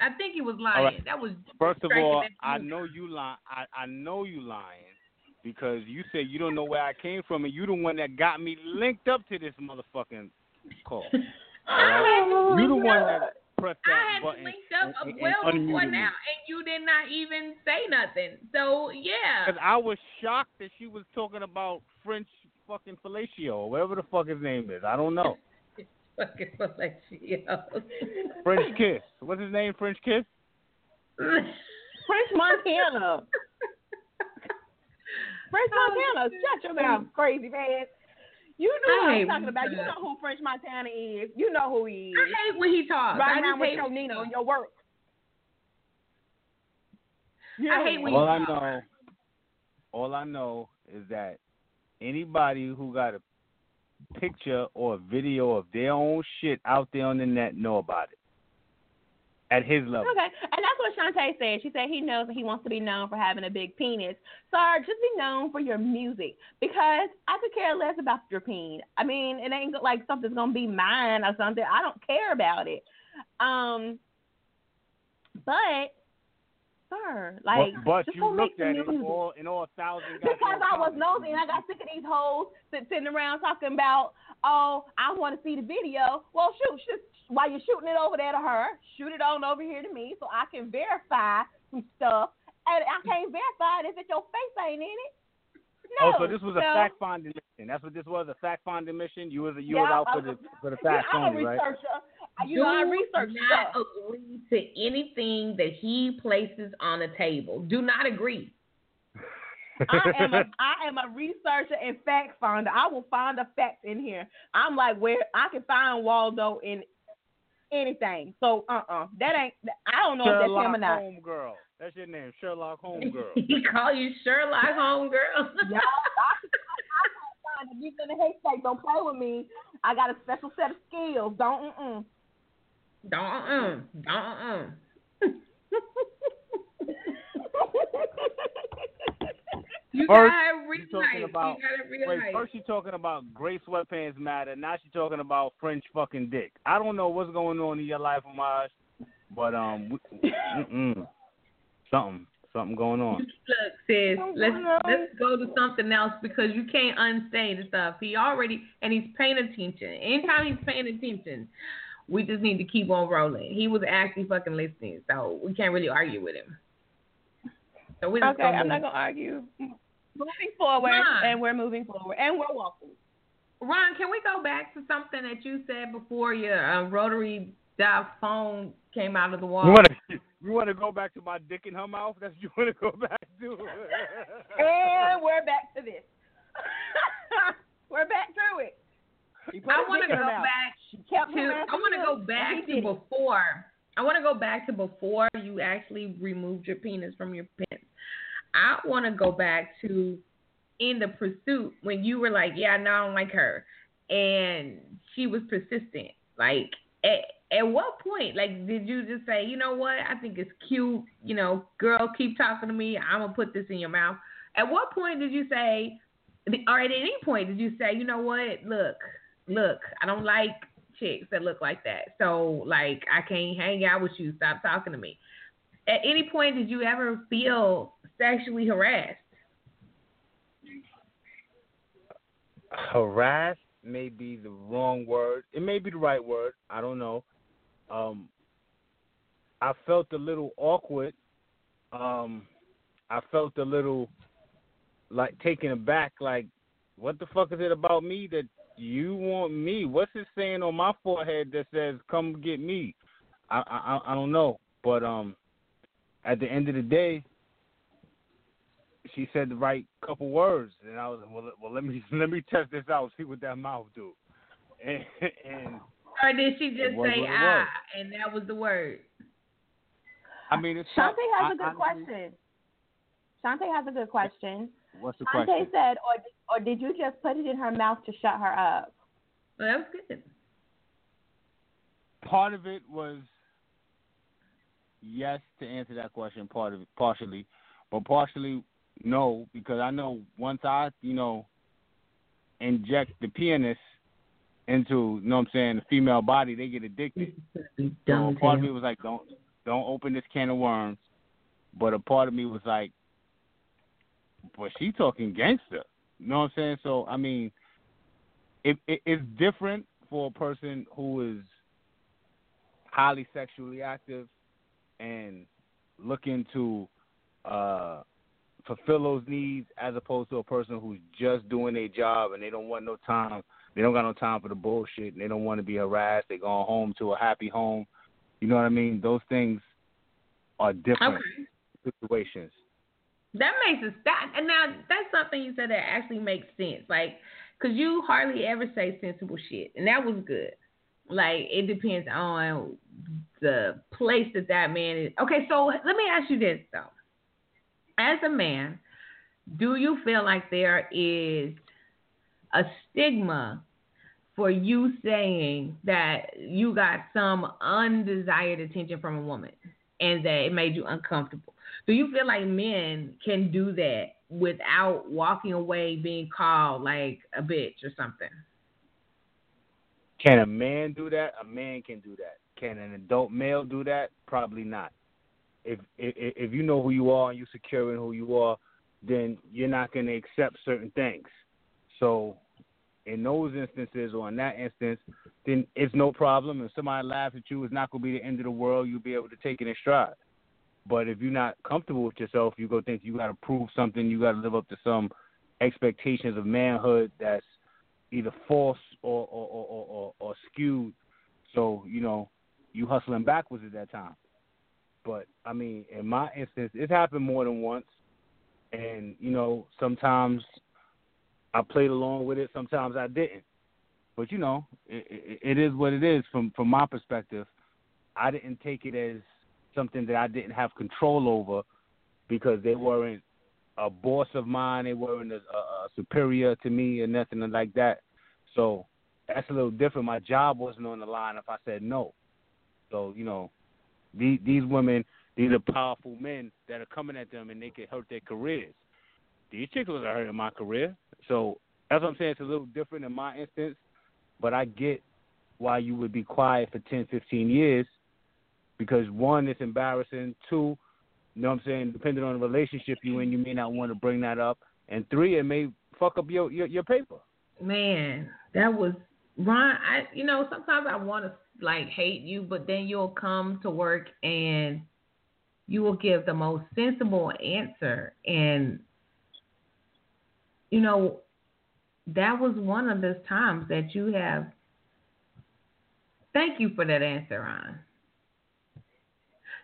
I think he was lying. All right. That was First of all, I know you lying. I, I know you lying because you said you don't know where I came from, and you the one that got me linked up to this motherfucking call. I You the one that pressed I that had button. you linked up and, and, well and before unmuted me. now, and you did not even say nothing. So yeah, Because I was shocked that she was talking about French fucking fellatio or whatever the fuck his name is. I don't know. fucking fellatio. French kiss. What's his name? French kiss. French Montana. French oh, Montana. Shut your mouth, crazy man. You know what hate I'm talking about. You know who French Montana is. You know who he is. I hate when he talks. Right I now with hate your when he Nina talks. and your work. I hate when All you I know, all I know is that anybody who got a picture or a video of their own shit out there on the net know about it. At his level. Okay, and that's what Shantae said. She said he knows that he wants to be known for having a big penis. Sir, just be known for your music because I could care less about your peen. I mean, it ain't like something's gonna be mine or something. I don't care about it. Um, but sir, like, but but just you looked at it all in all thousand Because I was nosy and I got sick of these hoes sit- sitting around talking about, oh, I want to see the video. Well, shoot, shoot, while you're shooting it over there to her, shoot it on over here to me so I can verify some stuff. And I can't verify it if your face ain't in it. No. Oh, so this was a So, fact finding mission. That's what this was, a fact finding mission. You was you Yeah, was out I- for uh, the uh, for the yeah, facts I'm a only, right? researcher. Uh, you know, I Do research not stuff. agree to anything that he places on the table. Do not agree. I am a I am a researcher and fact finder. I will find the facts in here. I'm like where I can find Waldo in anything. So uh uh that ain't I don't know if that's him or not. Holmes girl. That's your name, Sherlock Holmes girl. he call you Sherlock Holmes girl. Y'all, I, I can't find if you in the haystack. Don't play with me. I got a special set of skills. Don't mm Don't uh don't uh. You First, gotta you talking realize. about- you gotta Wait, first she's talking about gray sweatpants matter. Now she's talking about French fucking dick. I don't know what's going on in your life, Amaj, but um, something, something going on. Look, sis, let's no. let's go to something else because you can't unstate the stuff. He already and he's paying attention. Anytime he's paying attention, we just need to keep on rolling. He was actually fucking listening, so we can't really argue with him. So Okay, I'm not gonna argue. Moving forward, Nah. and we're moving forward, and we're walking. Ron, can we go back to something that you said before your uh, rotary dial phone came out of the wall? You want to you want to go back to my dick in her mouth? That's what you want to go back to. And we're back to this. we're back to it. I want to go her back to I want to go back to before. I want to go back to before you actually removed your penis from your pants. I want to go back to in the pursuit when you were like, yeah, no, I don't like her, and she was persistent. Like, at, at what point, like, did you just say, you know what, I think it's cute, you know, girl, keep talking to me, I'm gonna put this in your mouth. At what point did you say, or at any point did you say, you know what, look, look, I don't like chicks that look like that, so like, I can't hang out with you. Stop talking to me. At any point did you ever feel sexually harassed? Harassed may be the wrong word. It may be the right word. I don't know. Um, I felt a little awkward. Um, I felt a little like taken aback. Like, what the fuck is it about me that you want me? What's it saying on my forehead that says "Come get me"? I I I don't know. But um, at the end of the day, she said the right couple words, and I was well. Well, let me let me test this out, see what that mouth do. And, and or did she just say ah, and that was the word? I mean, it's Shantae not, has a good honestly, question. Shantae has a good question. What's the Shantae question? said, or or did you just put it in her mouth to shut her up? Well, that was good. Part of it was yes to answer that question. Part of it, partially, but partially no, because I know once I, you know, inject the penis into, you know what I'm saying, the female body, they get addicted. So part of me was like, don't don't open this can of worms. But a part of me was like, but she talking gangster. You know what I'm saying? So I mean, it, it it's different for a person who is highly sexually active and looking to uh fulfill those needs as opposed to a person who's just doing their job and they don't want no time they don't got no time for the bullshit and they don't want to be harassed they're going home to a happy home you know what i mean those things are different Okay. situations That makes us that and now that's something you said that actually makes sense. Like, cause you hardly ever say sensible shit, and that was good. Like, it depends on the place that that man is. Okay, so let me ask you this though. As a man, do you feel like there is a stigma for you saying that you got some undesired attention from a woman and that it made you uncomfortable? Do you feel like men can do that without walking away being called like a bitch or something? can a man do that a man can do that can an adult male do that probably not if if, if you know who you are and you're secure in who you are then you're not going to accept certain things. So in those instances or in that instance then it's no problem. If somebody laughs at you it's not going to be the end of the world. You'll be able to take it in stride. But if you're not comfortable with yourself you go think you got to prove something. You got to live up to some expectations of manhood that's either false or or, or, or, or, or skewed. So you know, you hustling backwards at that time. But I mean, in my instance, it's happened more than once, and you know, sometimes I played along with it, sometimes I didn't. But you know, it, it, is what it is. From from my perspective, I didn't take it as something that I didn't have control over because they weren't a boss of mine. They weren't a, a superior to me or nothing like that. So that's a little different. My job wasn't on the line if I said no. So you know, these these women, these are powerful men that are coming at them, and they could hurt their careers. These chicks wasn't hurting my career. So that's what I'm saying. It's a little different in my instance, but I get why you would be quiet for 10, 15 years because one, it's embarrassing. Two, you know what I'm saying? Depending on the relationship you in, you may not want to bring that up. And three, it may fuck up your your, your paper. Man, that was Ron. I you know sometimes I want to like hate you, but then you'll come to work and you will give the most sensible answer, and you know that was one of those times that you have. Thank you for that answer, Ron.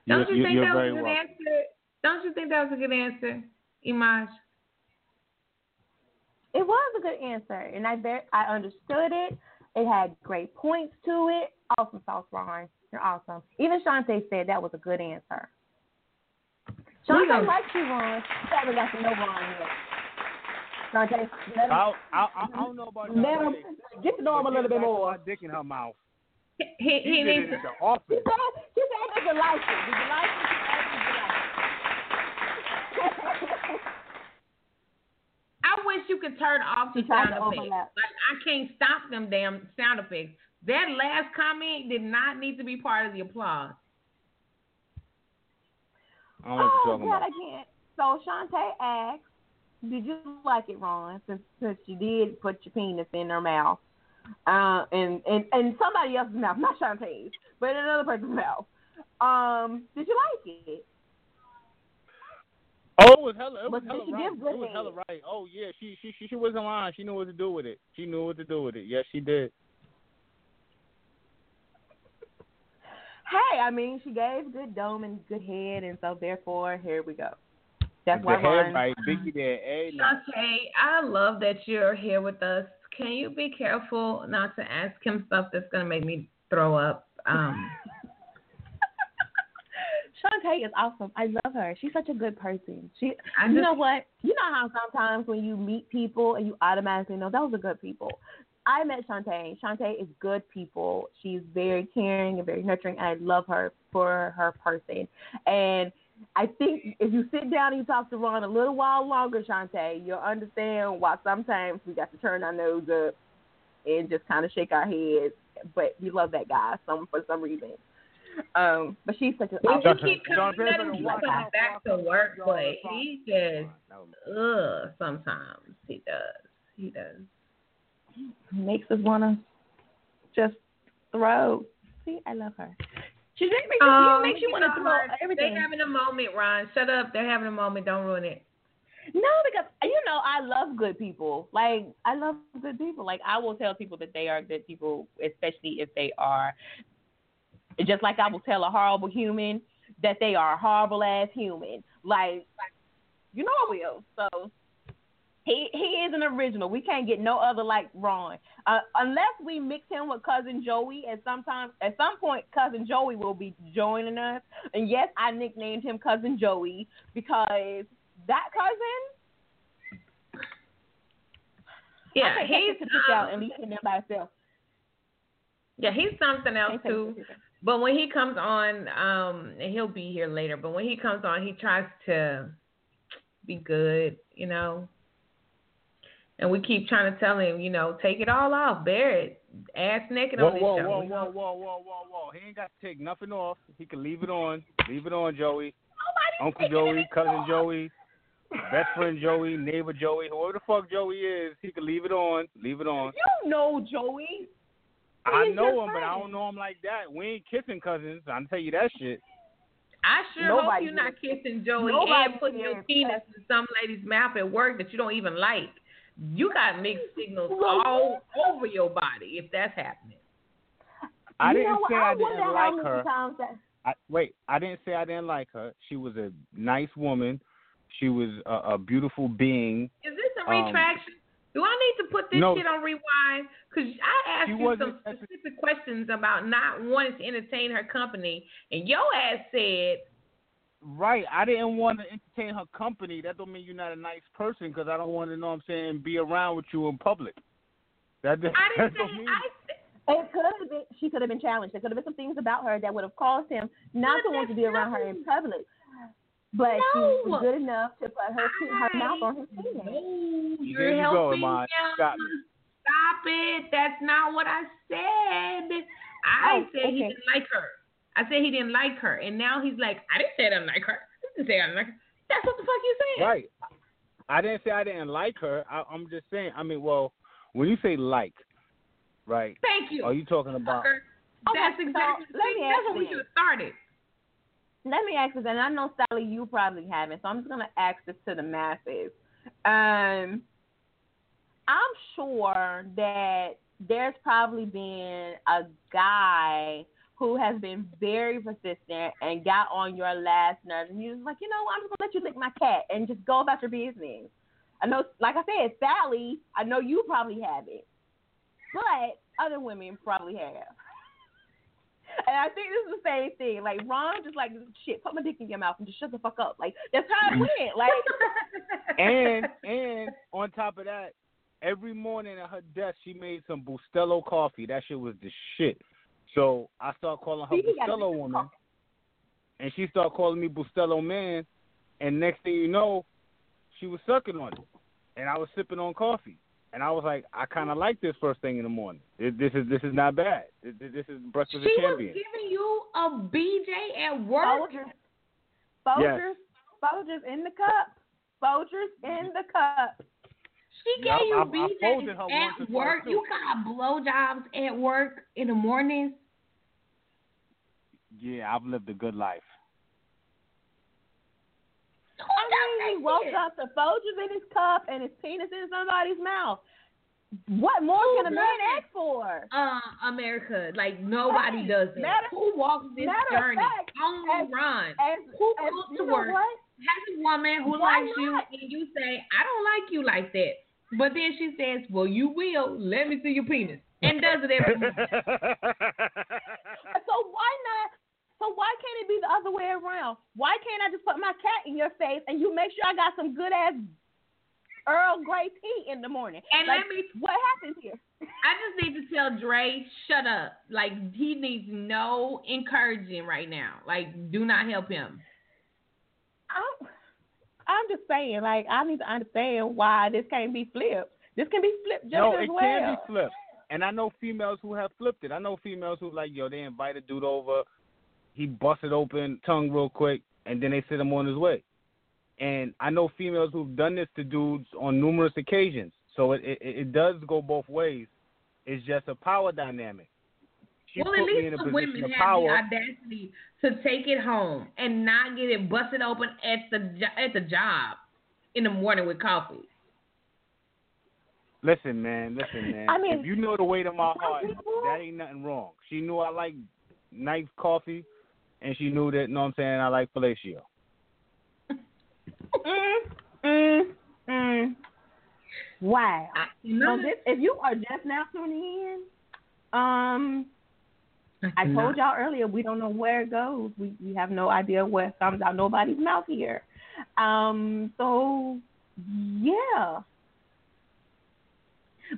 Don't You're- you think that was very a good welcome. answer? Don't you think that was a good answer, Imaj? It was a good answer, and I ver- I understood it. It had great points to it. Awesome sauce, Ron. You're awesome. Even Shantae said that was a good answer. Shantae Yeah. likes you, Ron. You haven't got to know Ron yet. Shantae, let him, I, I, I, I don't know about let him get to know him a little bit more. My dick in her mouth. He, he, She he needs to, in the She said, she said, did you like it? You like it? She said, did you like it? I wish you could turn off the She sound effects. Like I can't stop them damn sound effects. That last comment did not need to be part of the applause. I don't Oh, God, about. I can't. So Shantae asked, "Did you like it, Ron? Since since you did put your penis in her mouth, uh, and and and somebody else's mouth, not Shantae's, but another person's mouth. Um, did you like it? Oh, it was hella. It was But hella she right. It was hella right. Oh yeah, she she she she wasn't lying. She knew what to do with it. She knew what to do with it. Yes, she did. Hey, I mean, she gave good dome and good head, and so therefore, here we go. That's why hair Ron. right, Biggie there, hey, now. Shantae, I love that you're here with us. Can you be careful not to ask him stuff that's gonna make me throw up? Um, Shantae is awesome. I love her. She's such a good person. She, I you just- know what? You know how sometimes when you meet people and you automatically know those are good people. I met Shantae. Shantae is good people. She's very caring and very nurturing, and I love her for her person. And I think if you sit down and you talk to Ron a little while longer, Shantae, you'll understand why sometimes we got to turn our nose up and just kind of shake our heads. But we love that guy some for some reason. Um, but she's such a we John- keep coming, let Draper him walk back to work, out, but he just ugh. Sometimes he does. He does. He makes us want to just throw. See, I love her. She makes me, Oh, she makes you want to throw everything. They're having a moment, Ron. Shut up. They're having a moment. Don't ruin it. No, because you know I love good people. Like I love good people. Like I will tell people that they are good people, especially if they are. Just like I will tell a horrible human that they are a horrible ass human. Like, you know I will. So he he is an original. We can't get no other like Ron, uh, unless we mix him with cousin Joey. At some time, at some point, cousin Joey will be joining us. And yes, I nicknamed him cousin Joey because that cousin. Yeah, I he's him to the cookout um, and leave him by himself. yeah, he's something else Can't take him too. To the cookout. But when he comes on, um, and he'll be here later. But when he comes on, he tries to be good, you know. And we keep trying to tell him, you know, take it all off, bear it, ass naked Whoa, on this whoa, show. whoa, whoa, whoa, whoa, whoa, whoa. He ain't got to take nothing off. He can leave it on. Leave it on, Joey. Uncle Joey, cousin Joey, best friend Joey, neighbor Joey, whoever the fuck Joey is, he can leave it on. Leave it on. You know Joey. I know your him, but I don't know him like that. We ain't kissing cousins. I'm tell you that shit. I sure Nobody hope you're not kissing Joey Nobody and putting your is. penis in some lady's mouth at work that you don't even like. You got mixed signals all over your body if that's happening. I You didn't know say I wonder didn't like her. that- I, wait, I didn't say I didn't like her. She was a nice woman. She was a, a beautiful being. Is this a Um, retraction? Do I need to put this no. shit on rewind? Because I asked She you some specific questions about not wanting to entertain her company, and your ass said, Right. I didn't want to entertain her company. That don't mean you're not a nice person because I don't want to know what I'm saying be around with you in public. That, that I didn't don't say, mean I said, It could have been. She could have been challenged. There could have been some things about her that would have caused him not to want to be around her in public. But she was good enough to put her her mouth on his penis. No, you're There you go, helping Iman. him. Stop. Stop it. That's not what I said. I Oh, said he didn't like her. I said he didn't like her. And now he's like, I didn't say I didn't like her. I didn't say I didn't like her. That's what the fuck you said. Right. I didn't say I didn't like her. I, I'm just saying. I mean, well, when you say like, right? Thank you. Are you talking about? fucker. Okay, That's so exactly let me ask that's what we should have started. Let me ask this, and I know Sally, you probably haven't, so I'm just gonna ask this to the masses. Um, I'm sure that there's probably been a guy who has been very persistent and got on your last nerve, and you're just like, you know, I'm just gonna let you lick my cat and just go about your business. I know, like I said, Sally, I know you probably have it, but other women probably have. And I think this is the same thing. Like Ron, just like shit, put my dick in your mouth and just shut the fuck up. Like that's how it mm. went. Like and and on top of that, every morning at her desk she made some Bustelo coffee. That shit was the shit. So I start calling her See, he got a Bustelo different woman, and she started calling me Bustelo man. And next thing you know, she was sucking on it, and I was sipping on coffee. And I was like, I kind of like this first thing in the morning. This, this is this is not bad. This, this is breakfast She of was giving you a BJ at work. Folgers, Folgers, Folgers in the cup. Folgers in the cup. She Yup, gave you I- I BJ's folded her at work. You got blowjobs at work in the mornings. Yeah, I've lived a good life. I mean, he woke up to Folgers in his cup and his penis in somebody's mouth. What more Who can a man ask for? Uh, America, like nobody Hey, does that. matter- Who walks this journey? fact, Only as- Ron. As, Who as goes to work what? has a woman who Why likes you and you say, I don't like you like that. But then she says, Well, you will. Let me see your penis. And does it every. So why not? So why can't it be the other way around? Why can't I just put my cat in your face and you make sure I got some good ass Earl Grey tea in the morning? And Like, let me what happens here? I just need to tell Dre, shut up. Like he needs no encouraging right now. Like, do not help him. I'm, just saying, like, I need to understand why this can't be flipped. This can be flipped just no, as it can be flipped. And I know females who have flipped it. I know females who like, yo, they invite a dude over, he busted open, tongue real quick, and then they sit him on his way. And I know females who've done this to dudes on numerous occasions. So it it, it does go both ways. It's just a power dynamic. She well, put at me least in a the position women of have power. the audacity to take it home and not get it busted open at the at the job in the morning with coffee. Listen, man, listen, man. I mean, if you know the weight of my heart, people- that ain't nothing wrong. She knew I like nice coffee, and she knew that, you know what I'm saying, I like fellatio. Mm, mm, mm. Wow. I, you So this, if you are just now tuning in, um, I told y'all earlier we don't know where it goes. We we have no idea what comes out nobody's mouth here. Um, so yeah.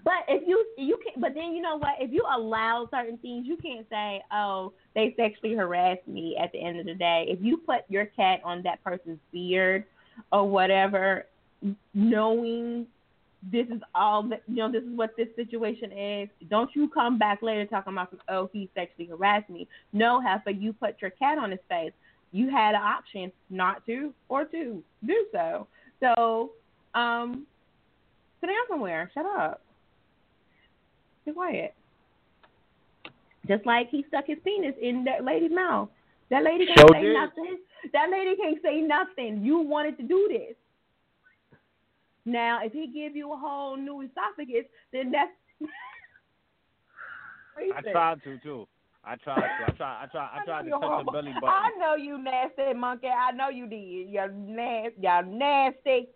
But if you you can, but then you know what? If you allow certain things, you can't say, "Oh, they sexually harassed me." At the end of the day, if you put your cat on that person's beard or whatever, knowing this is all that you know, this is what this situation is. Don't you come back later talking about, some "Oh, he sexually harassed me." No, Heifer, you put your cat on his face. You had an option not to or to do so. So, um, sit down somewhere. Shut up. Be quiet. Just like he stuck his penis in that lady's mouth. That lady can't Sure say did. nothing. That lady can't say nothing. You wanted to do this. Now, if he give you a whole new esophagus, then that's. I tried to too. I tried to. I tried. I tried. I tried to know touch the belly button. I know you nasty monkey. I know you did. You're nasty. You're nasty.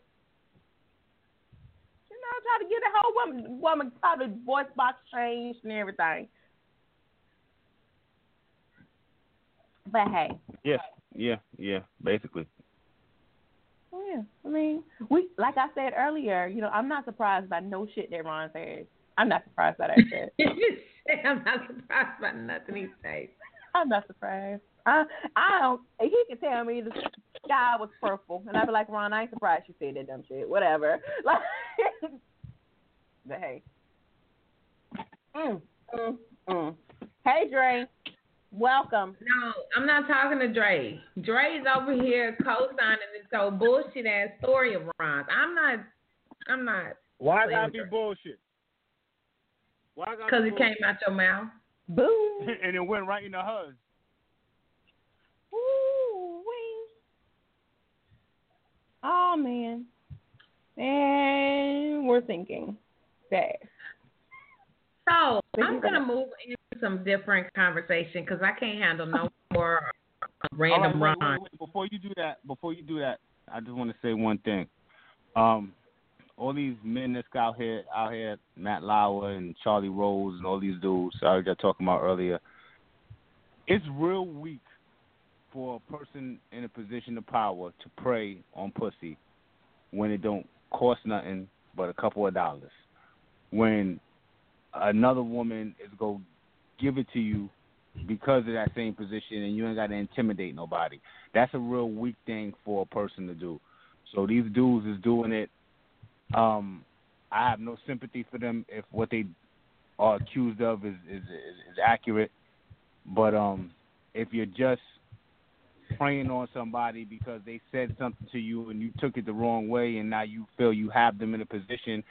You know, try to get a whole woman, woman probably voice box changed and everything. But hey, Yeah, yeah, yeah. Basically. Yeah. I mean, we like I said earlier. You know, I'm not surprised by no shit that Ron says. I'm not surprised by that shit. I'm not surprised by nothing he says. I'm not surprised. I I don't. He could tell me the sky was purple, and I'd be like, Ron, I ain't surprised you said that dumb shit. Whatever. Like, but hey. Mm, mm, mm. Hey, Dre. Welcome. No, I'm not talking to Dre. Dre's over here co-signing this whole bullshit ass story of Ron's. I'm not. I'm not. Why Blame gotta be her. bullshit? Why gotta Because be it came out your mouth. Boom. and it went right into hers. Ooh, wee. Oh man. And we're thinking fast. So I'm gonna gotta- move into some different conversation because I can't handle no more random right, wait, wait, wait. Before you do that, before you do that, I just want to say one thing. Um, all these men that's out here, out here, Matt Lauer and Charlie Rose and all these dudes I heard y'all talking about earlier. It's real weak for a person in a position of power to prey on pussy when it don't cost nothing but a couple of dollars. When another woman is go give it to you because of that same position and you ain't got to intimidate nobody. That's a real weak thing for a person to do. So these dudes is doing it. Um, I have no sympathy for them if what they are accused of is is, is, is accurate. But um, if you're just preying on somebody because they said something to you and you took it the wrong way and now you feel you have them in a position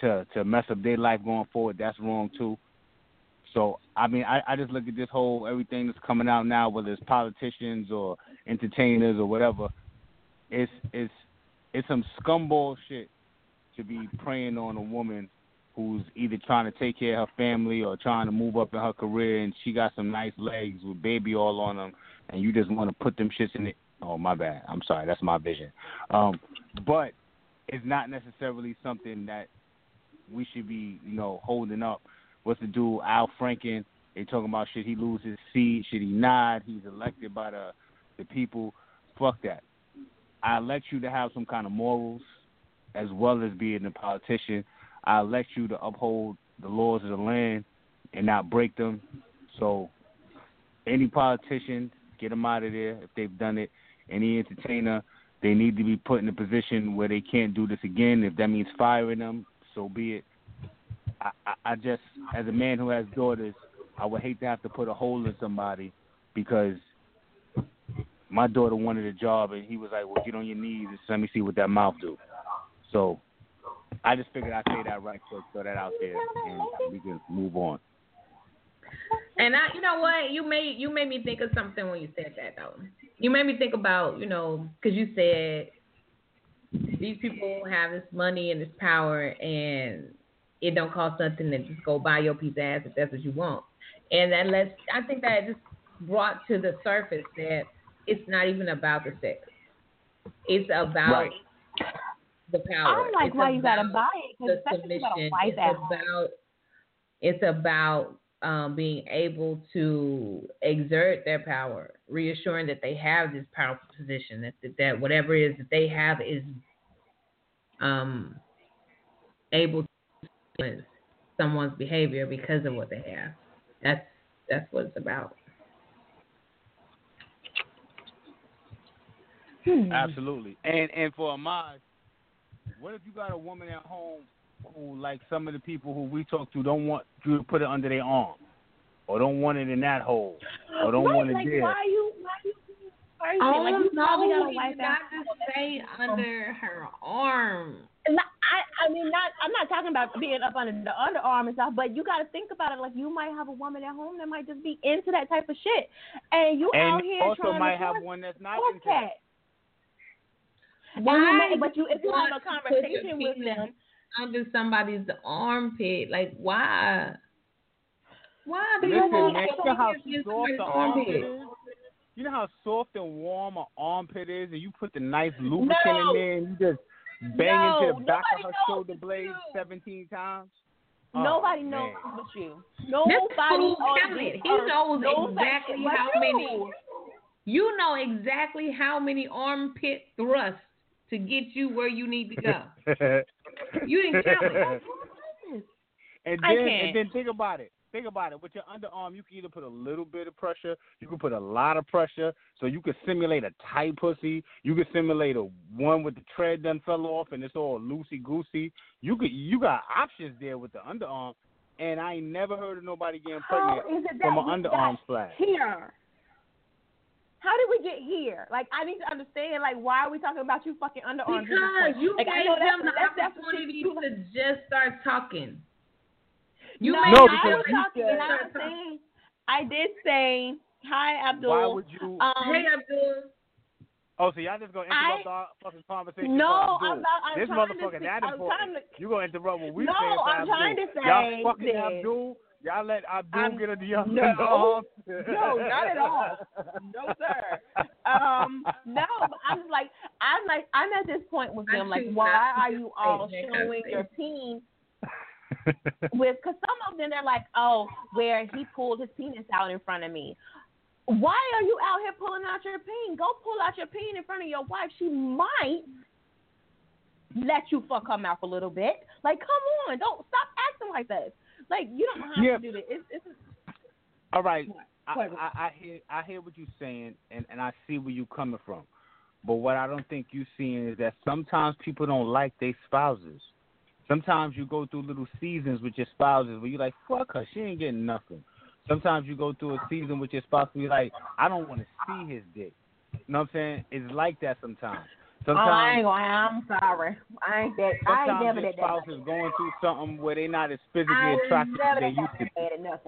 to to mess up their life going forward, that's wrong too. So I mean, I, I just look at this whole everything that's coming out now, whether it's politicians or entertainers or whatever. It's it's it's some scumball shit to be preying on a woman who's either trying to take care of her family or trying to move up in her career, and she got some nice legs with baby all on them, and you just want to put them shits in it. Oh, my bad. I'm sorry. That's my vision. Um, but it's not necessarily something that we should be, you know, holding up. What's the dude Al Franken? They talking about should he lose his seat? Should he not? He's elected by the the people. Fuck that. I elect you to have some kind of morals, as well as being a politician. I elect you to uphold the laws of the land and not break them. So, any politician, get them out of there if they've done it. Any entertainer, they need to be put in a position where they can't do this again. If that means firing them, so be it. I, I, just, as a man who has daughters, I would hate to have to put a hole in somebody because my daughter wanted a job and he was like, "Well, get on your knees and let me see what that mouth do." So I just figured I'd say that right quick, throw that out there, and we can move on. And I, you know what, you made you made me think of something when you said that though. You made me think about, you know, because you said these people have this money and this power, and it don't cost nothing to just go buy your piece of ass if that's what you want. And that lets I think that just brought to the surface that it's not even about the sex. It's about Right. the power. I'm like, It's why you gotta about buy it? 'Cause the especially if you gotta It's about it's about um, being able to exert their power, reassuring that they have this powerful position, that that whatever it is that they have is um, able to influence someone's behavior because of what they have. That's that's what it's about. Hmm. Absolutely. And and for Ahmad, what if you got a woman at home who, like some of the people who we talk to, don't want you to put it under their arm, or don't want it in that hole, or don't right, want it like, there? Why you? Why you? Why you Oh like, you probably no, gotta he wipe did that. not just say under her arm. Not, I, I mean, not. I'm not talking about being up under the underarm and stuff, but you got to think about it. Like you might have a woman at home that might just be into that type of shit, and you out here also trying might to have force one that's not into that. that. And you Why may- but you, if you have a want to put your conversation with them, under somebody's armpit. Like why? Why do you Listen, want man, to you know how soft the armpit is? You know how soft and warm an armpit is, and you put the nice lubricant No. in there, and you just bang No, into the back of nobody her knows shoulder blade you. 17 times? Oh, nobody knows man. but you. Nobody fool on counted. He knows knows exactly how you. many. You know exactly how many armpit thrusts to get you where you need to go. You didn't count it. and I then can't. and then think about it. Think about it. With your underarm, you can either put a little bit of pressure, you can put a lot of pressure, so you can simulate a tight pussy. You can simulate a one with the tread done fell off and it's all loosey goosey. You could you got options there with the underarm, and I ain't never heard of nobody getting pregnant from an underarm got splash. here? How did we get here? Like, I need to understand. Like, why are we talking about you fucking underarms? at this Because you like, gave them the that's, that's the opportunity to just start talking. You no, made No, I because was you talking, said- and I was saying, I did say, hi, Abdul. Why would you? um, hey Abdul. oh, so y'all just gonna interrupt I- our fucking conversation? no. I'm not. I'm this trying to motherfucker speak- that important. trying to, You gonna interrupt what we No, saying for I'm Abdul. trying to Y'all fucking this. Abdul. Y'all let Abdul I'm- get a young no. No, not at all. No, sir. Um, no, but I'm like, I'm like, I'm at this point with I them. Like, why are you all participate in that showing your conversation. With? Because some of them they're like, oh, where he pulled his penis out in front of me. Why are you out here pulling out your peen? Go pull out your peen in front of your wife. She might let you fuck her mouth a little bit. Like, come on, don't stop acting like that. Like, you don't have Yeah. to do this. It's, it's All right. I? I, I hear I hear what you're saying and, and I see where you're coming from. But what I don't think you're seeing is that sometimes people don't like their spouses. Sometimes you go through little seasons with your spouses where you're like, fuck her, she ain't getting nothing. Sometimes you go through a season with your spouse where you're like, I don't want to see his dick. You know what I'm saying? It's like that sometimes. Oh, I ain't Sometimes, gonna. I'm sorry. I ain't that. I ain't sometimes never your did that. spouse is going through something where they're not as physically I attractive as they used to be. that.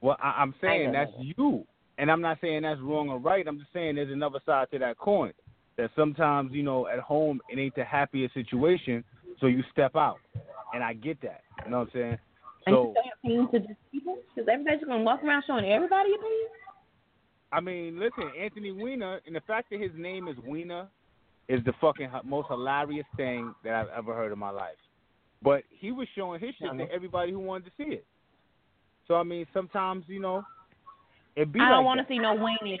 Well, I, I'm saying that's you, and I'm not saying that's wrong or right. I'm just saying there's another side to that coin. That sometimes you know at home it ain't the happiest situation, so you step out, and I get that. You know what I'm saying? And So you say your peen to people? Because everybody's gonna walk around showing everybody your peen? I mean, listen, Anthony Weiner, and the fact that his name is Weiner is the fucking most hilarious thing that I've ever heard in my life. But he was showing his shit to everybody who wanted to see it. So I mean, sometimes you know, it be I don't like want to see no weenie.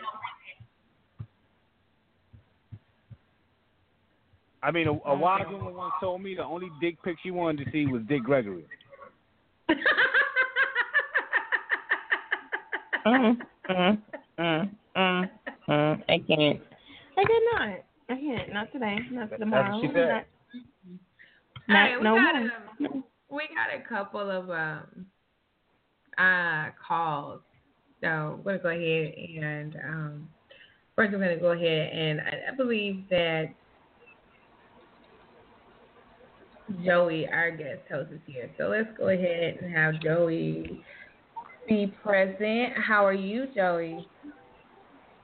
I mean, a, a wise woman once told me the only dick pic she wanted to see was Dick Gregory. mm, mm, mm, mm, mm. I can't. I cannot. I can't. Not today. Not That's tomorrow. what she said. Not, All right, we no got more. a, we got a couple of um uh calls. So we're gonna go ahead and um first we're gonna go ahead and I, I believe that Joey, our guest host, is here. So let's go ahead and have Joey be present. How are you, Joey?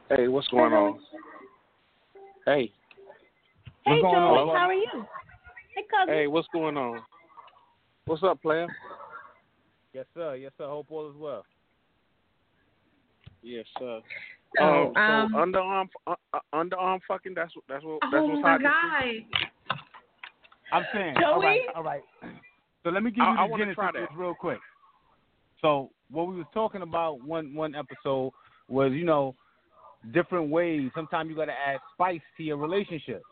Hey, what's going on? Hey, Hey, What's going Joey, on? how are you? Hey, cousin. hey, what's going on? What's up, player? Yes, sir. Yes, sir. Hope all is well. Yes, sir. So, um, so um, underarm, uh, uh, underarm fucking. That's what. That's what. That's oh what's my hot. this week? God. I'm saying. All Joey? right. All right. So let me give you I- I the wanna genesis try that. real quick. So what we was talking about one one episode was you know different ways. Sometimes you got to add spice to your relationship,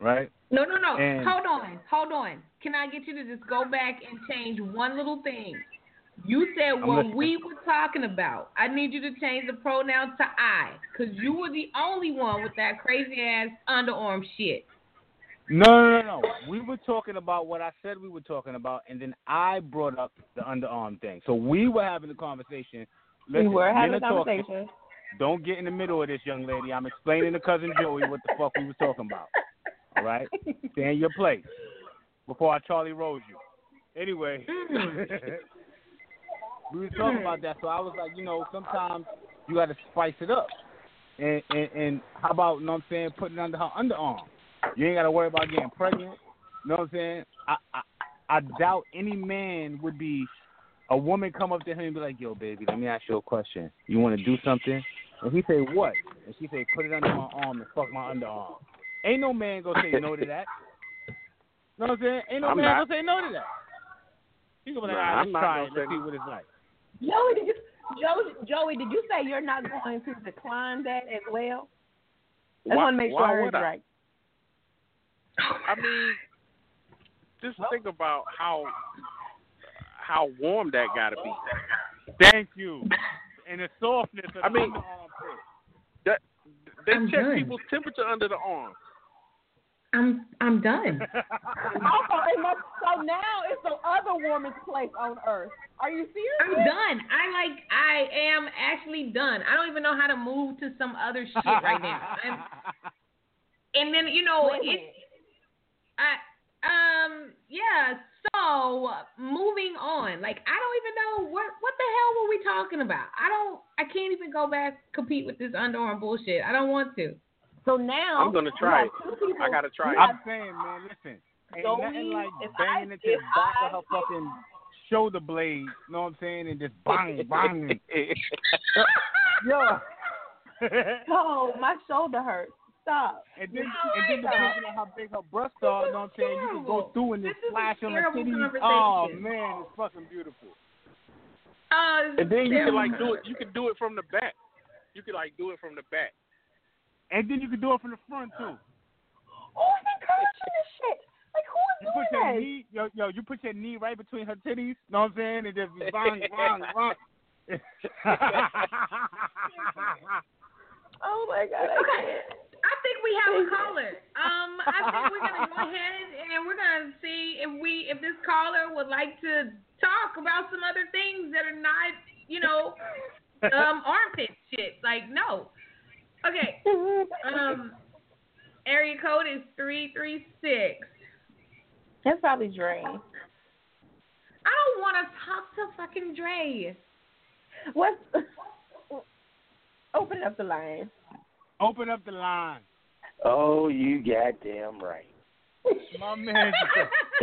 right? No, no, no. And- hold on. Hold on. Can I get you to just go back and change one little thing? You said I'm what listening. we were talking about. I need you to change the pronouns to I, because you were the only one with that crazy ass underarm shit. No, no, no, no. We were talking about what I said we were talking about, and then I brought up the underarm thing. So we were having a conversation. Listen, we were having a are talking. conversation. Don't get in the middle of this, young lady. I'm explaining to cousin Joey what the fuck we was talking about. All right, stay in your place before I Charlie Rose you. Anyway, we were talking about that, so I was like, you know, sometimes you got to spice it up. And, and and how about, you know what I'm saying, putting it under her underarm? You ain't got to worry about getting pregnant. You know what I'm saying? I, I I doubt any man would be a woman come up to him and be like, "Yo, baby, let me ask you a question. You want to do something?" And he say, "What?" And she say, "Put it under my arm and fuck my underarm." Ain't no man gonna say no to that. You know what I'm saying? Ain't no I'm man not. gonna say no to that. He gonna be like, Nah, "All right, I'm let's try gonna it. Let's see what it's like." Joey, did you, Joey, Joey, did you say you're not going to decline that as well? I just want to make sure I heard would you I? right. I mean, just think about how how warm that got to be. Thank you. And the softness of I mean- underarm fit. They I'm check done. people's temperature under the arm. I'm I'm done. Also, it must, so now it's the other woman's place on earth. Are you serious? I'm done. I like I am actually done. I don't even know how to move to some other shit right now. I'm, and then you know Wait a it. minute. I um yeah. So moving on. Like I don't even know what what the hell were we talking about. I don't. I can't even go back compete with this underarm bullshit. I don't want to. So now I'm gonna try it. people- I gotta try it. I'm have- saying, man, listen. Ain't Joey, nothing like banging I- into the back I- of her fucking shoulder blade, you know what I'm saying, and just bang, bang. Yo. Oh, my shoulder hurts. Stop. And then, No, and then depending on how big her breasts are, you know what I'm saying, you can go through and just This flash on her titties. Oh man, it's fucking beautiful. Oh, this and then you can like do it. You can do it from the back. You can like do it from the back. And then you can do it from the front too. Oh, who is encouraging this shit? Like, who is You put doing your that? knee, yo, yo, you put your knee right between her titties. Know what I'm saying? And just bang, bang, bang. Oh my god, I can't. I think we have a caller. Um, I think we're gonna go ahead and we're gonna see if we if this caller would like to talk about some other things that are not, you know, um, armpit shit. Like no. Okay. Um, area code is three three six. That's probably Dre. I don't want to talk to fucking Dre. What's open up the line? Open up the line. Oh, you goddamn right. My man.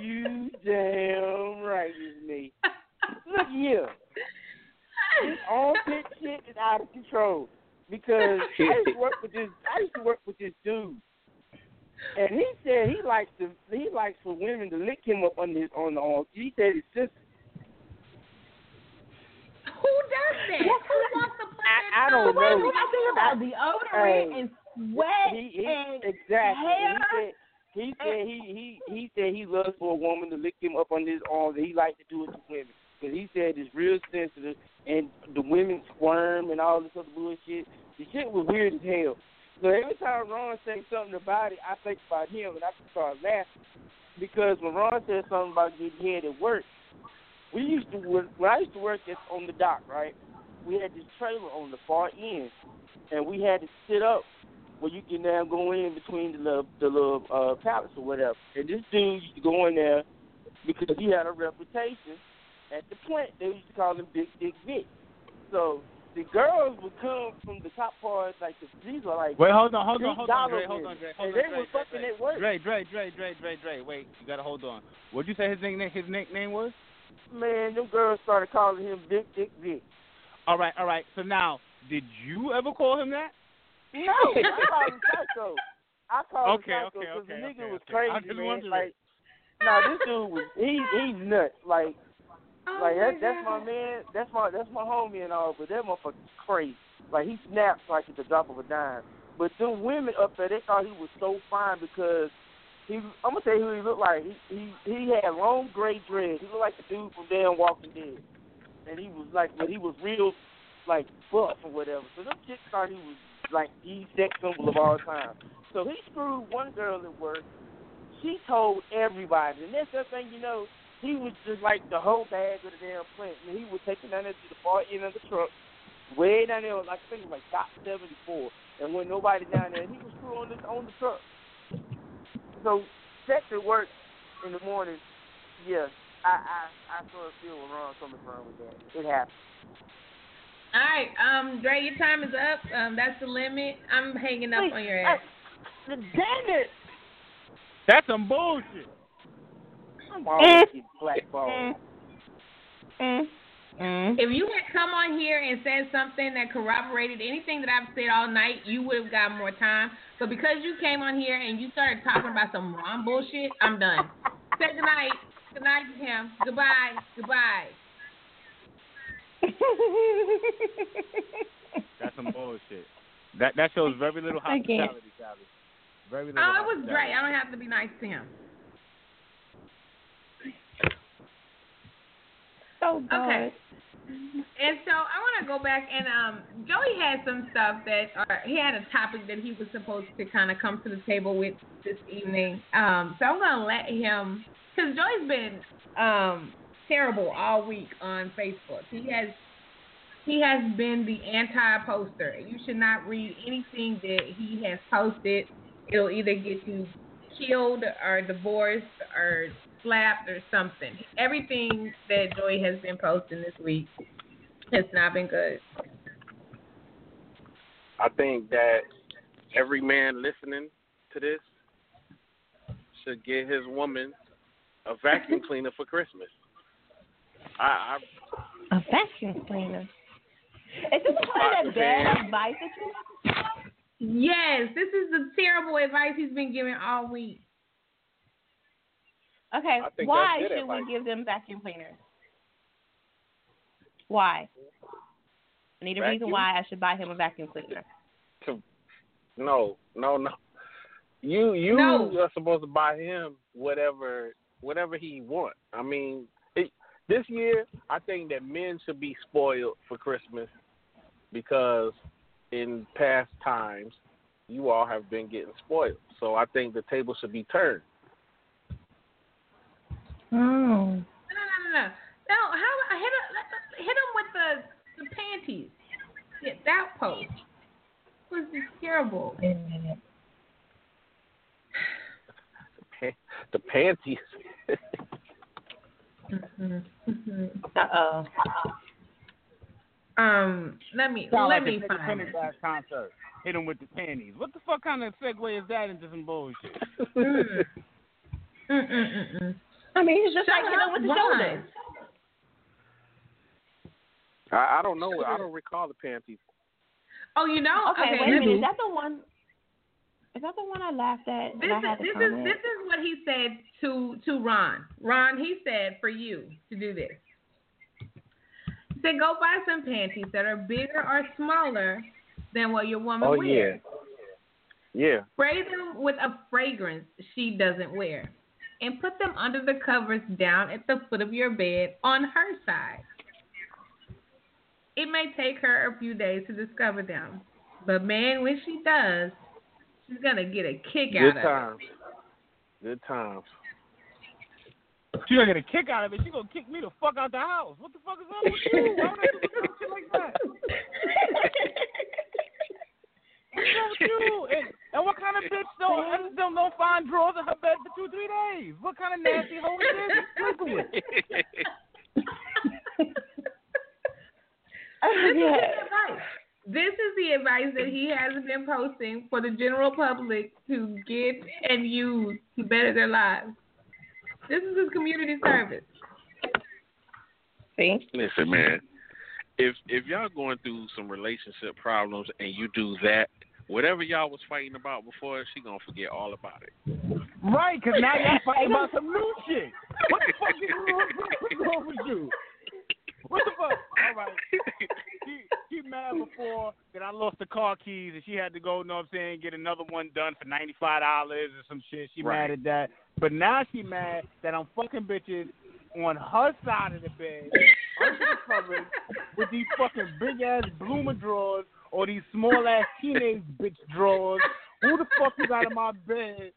you damn right is me. Look here. this all pit shit is out of control because I used to work with this. I used to work with this dude, and he said he likes to he likes for women to lick him up on his on the arm. He said his sister. Who does that? Who wants to put that I, I don't know. we gotta think about deodorant Hey. and sweat He, he and exactly. hair. He said he said he he he said he loves for a woman to lick him up on his arms. And he likes to do it to women because he said it's real sensitive and the women squirm and all this other bullshit. The shit was weird as hell. So every time Ron says something about it, I think about him and I just start laughing because when Ron said something about getting head at work, we used to work when I used to work at, on the dock, right? We had this trailer on the far end, and we had to sit up where you can now go in between the little, the little uh, pallets or whatever. And this dude used to go in there because he had a reputation at the plant. They used to call him Big Dick Vic. So the girls would come from the top part, like the, these are like Wait, hold on, hold on, hold on, Dre, hold on. Dre, and hold on, they Dre, were fucking Dre. at work. Dre, Dre, Dre, Dre, Dre, Dre. Wait, you gotta hold on. What'd you say his nickname? His nickname was? Man, them girls started calling him Dick, Dick Dick. All right, all right. So now, did you ever call him that? No, I call him Psycho. I call Okay, him Psycho because okay, the nigga okay, was okay. crazy, I man. wondered. Like, nah, this dude was he he's nuts. Like, Oh like my that's that's my man. That's my that's my homie and all, but that motherfucker's crazy. Like he snaps like at the drop of a dime. But them women up there, they thought he was so fine because he. I'm gonna tell you who he looked like. He he he had long gray dreads. He looked like the dude from damn Walking Dead, and he was like, but he was real like buff or whatever. So them chicks thought he was like the sex symbol of all time. So he screwed one girl at work. She told everybody, and that's the thing, you know. He was just like the whole bag of the damn plant. And he was taking down there to the far end of the truck, way down there, like I think it was like seventy four, and when nobody down there, he was screwed on the on the truck. So sex at work in the morning, yeah, I I I sort of feel where Ron's coming from with that. It happens. All right, um, Dre, your time is up. Um, that's the limit. I'm hanging up Wait, on your ass. I- damn it! That's some bullshit. I'm always get blackballed. Mm. If you had come on here and said something that corroborated anything that I've said all night, you would have got more time. But because you came on here and you started talking about some wrong bullshit, I'm done. Say good night. Good night, Kim. Goodbye. Goodbye. That's some bullshit. That that shows very little I can't. hospitality, Sally. Very little. Oh, it was great. I don't have to be nice to him. So Okay. And so I want to go back and um, Joey had some stuff that, or he had a topic that he was supposed to kind of come to the table with this evening. Um, so I'm gonna let him, because Joey's been um, terrible all week on Facebook. He has he has been the anti-poster. You should not read anything that he has posted. It'll either get you killed or divorced or slapped or something. Everything that Joy has been posting this week has not been good. I think that every man listening to this should get his woman a vacuum cleaner for Christmas. I, I A vacuum cleaner. Is this kind of bad advice that you Yes, this is the terrible advice he's been giving all week. Okay, why should we give them vacuum cleaners? Why? I need a reason why I should buy him a vacuum cleaner. no, no, no. You you No. are supposed to buy him whatever whatever he wants. I mean, it, this year I think that men should be spoiled for Christmas because in past times you all have been getting spoiled. So I think the table should be turned. Oh. No, no, no, no. No, how hit him, hit him with the the panties. Yeah, that post was terrible. Wait a minute. The panties. Mm-hmm. Uh oh. Um, let me Sound let like me find it. Minaj concert. Hit him with the panties. What the fuck kind of segue is that into some bullshit? Mm. Mm-mm-mm-mm. I mean, he's just Shut like hit up, him with the Vaughn. shoulders. I, I don't know. I don't recall the panties. Oh, you know? Okay, wait a minute. Is that the one? Is that the one I laughed at? This and I is had to this is this is what he said to to Ron. Ron, he said for you to do this. He said go buy some panties that are bigger or smaller than what your woman Oh wears. yeah, yeah. Spray them with a fragrance she doesn't wear, and put them under the covers down at the foot of your bed on her side. It may take her a few days to discover them, but man, when she does, she's gonna get a kick Good out of it. Good times. Good times. She gonna get a kick out of it. She gonna kick me the fuck out the house. What the fuck is wrong with you? Why would I do some shit like that? What's wrong with you? And, and what kind of bitch don't don't, don't find drawers in her bed for two three days? What kind of nasty hoe is this? Sleeping with? Oh, this is the advice. This is the advice that he has been posting for the general public to get and use to better their lives. This is his community service. See? Listen, man. If if y'all going through some relationship problems and you do that, whatever y'all was fighting about before, she gonna forget all about it. Right, because now y'all fighting about some new shit. What the fuck is wrong, with you? What the fuck? All right. She, she mad before that I lost the car keys and she had to go, you know what I'm saying, get another one done for $95 or some shit. She Right. mad at that. But now she mad that I'm fucking bitches on her side of the bed, under the covers, with these fucking big ass bloomer drawers or these small ass teenage bitch drawers. Who the fuck is out of my bed?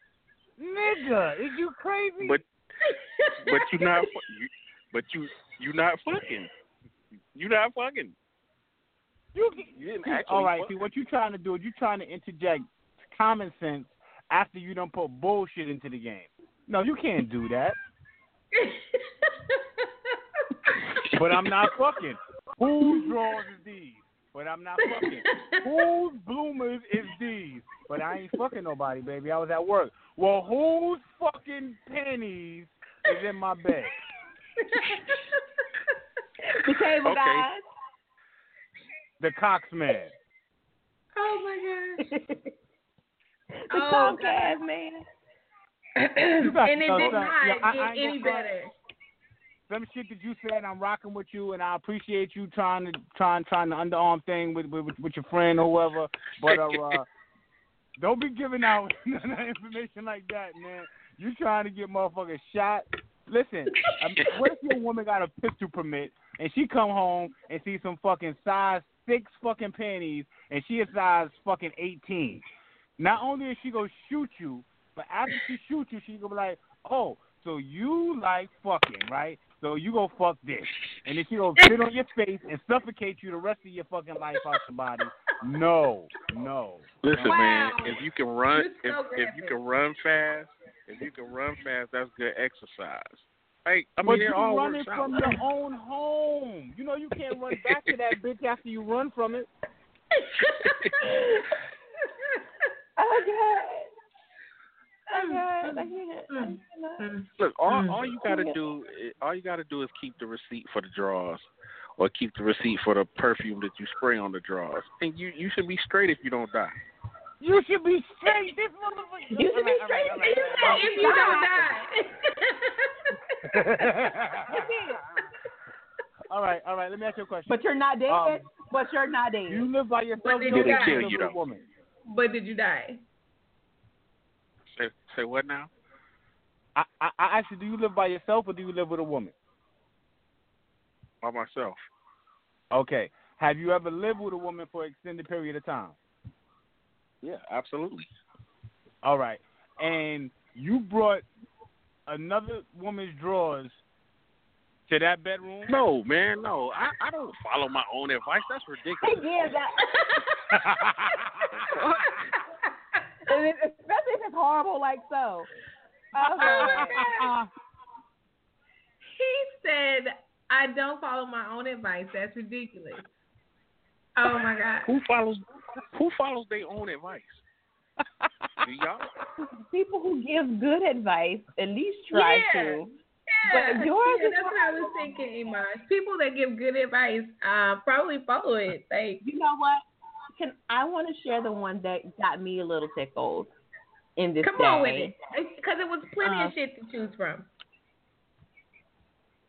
Nigga, is you crazy? But but you not fu- you, but you you not fucking. You not fucking. You, You didn't actually all right. fuck. See, what you're trying to do is you trying to interject common sense after you don't put bullshit into the game. No, you can't do that. But I'm not fucking. Whose drawers is these? But I'm not fucking. Whose bloomers is these? But I ain't fucking nobody, baby. I was at work. Well, whose fucking panties is in my bed? The cable Okay. guys. The Coxman. oh my god. The Oh, Comcast God. man. And it did not. Yeah, get I ain't any gonna front. better. Some shit that you said, I'm rocking with you, and I appreciate you trying to trying trying the underarm thing with with, with your friend or whoever. But uh, uh, don't be giving out information like that, man. You trying to get motherfuckers shot? Listen, um, what if your woman got a pistol permit and she come home and see some fucking size six fucking panties and she is size fucking eighteen? Not only is she gonna shoot you, but after she shoot you, she gonna be like, oh. So you like fucking, right? So you go fuck this, and then she gonna sit on your face and suffocate you the rest of your fucking life out your body. No, no. Listen, Wow. man. If you can run, if You're so if you can run fast, if you can run fast, that's good exercise. Hey, I But mean, it you all run works it out. from your own home. You know you can't run back to that bitch after you run from it. Oh God. God. I mm, can't. I mm, cannot. Mm, Look, all Mm. all you gotta do, eh, all you gotta do is keep the receipt for the draws, or keep the receipt for the perfume that you spray on the draws, and you you should be straight if you don't die. You should be straight. This motherfucker. You should be straight if you right, all right, if you don't die. all right, all right. Let me ask you a question. But you're not dead. Um, but you're not dead. you live by yourself. But did or you die? Kill live you, with a though. woman? but did you die? Say, say what now? I, I, I asked you, do you live by yourself or do you live with a woman? By myself. Okay. Have you ever lived with a woman for an extended period of time? Yeah, absolutely. All right. And you brought another woman's drawers to that bedroom? No, man, no. I I don't follow my own advice. That's ridiculous. yeah, that. and it, especially if it's horrible like so. Oh, God. he said, I don't follow my own advice. That's ridiculous. Oh my God. Who follows who follows their own advice? Do y'all? People who give good advice at least try Yeah. to. But yours yeah, that's what I was thinking, Iman. People that give good advice uh, probably follow it. Like, You know what? Can I want to share the one that got me a little tickled in this come day? on with it, because it was plenty Uh, of shit to choose from.